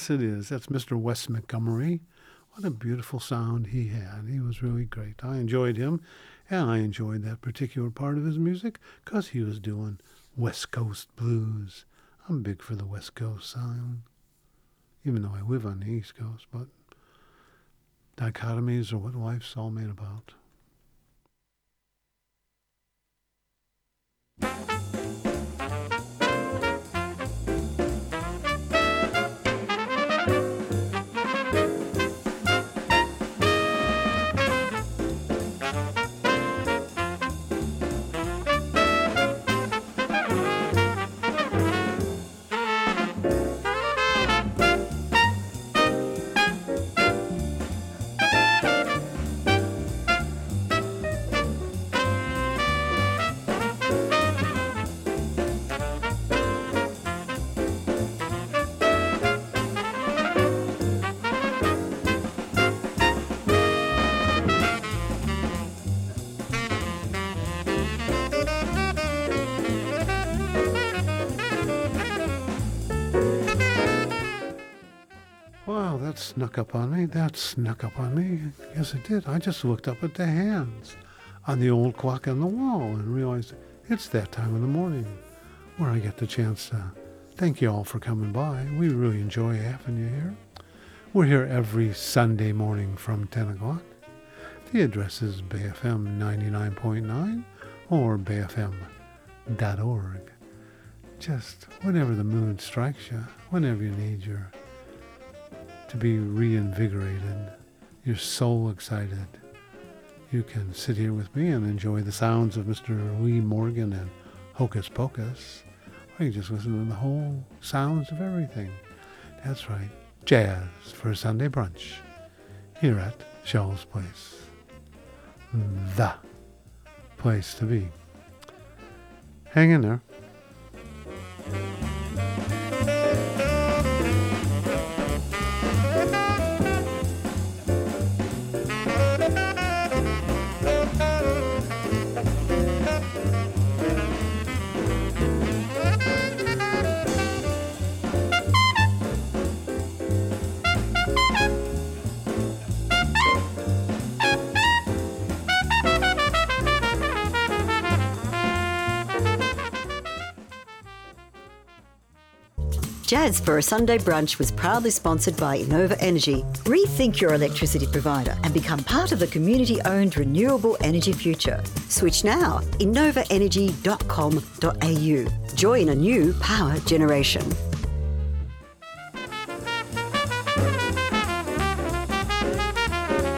Yes, it is. That's Mr. Wes Montgomery. What a beautiful sound he had. He was really great. I enjoyed him, and I enjoyed that particular part of his music because he was doing West Coast blues. I'm big for the West Coast sound, even though I live on the East Coast, but dichotomies are what life's all made about. Snuck up on me. That snuck up on me. Yes, it did. I just looked up at the hands on the old clock on the wall and realized it's that time of the morning where I get the chance to thank you all for coming by. We really enjoy having you here. We're here every Sunday morning from 10 o'clock. The address is BFM 99.9 or bayfm.org. Just whenever the mood strikes you, whenever you need your to be reinvigorated, your soul excited, you can sit here with me and enjoy the sounds of Mr. Lee Morgan and Hocus Pocus, or you just listen to the whole sounds of everything. That's right, jazz for Sunday brunch here at Shel's Place. The place to be. Hang in there. Jazz for a Sunday Brunch was proudly sponsored by Enova Energy. Rethink your electricity provider and become part of the community owned renewable energy future. Switch now. EnovaEnergy.com.au. Join a new power generation.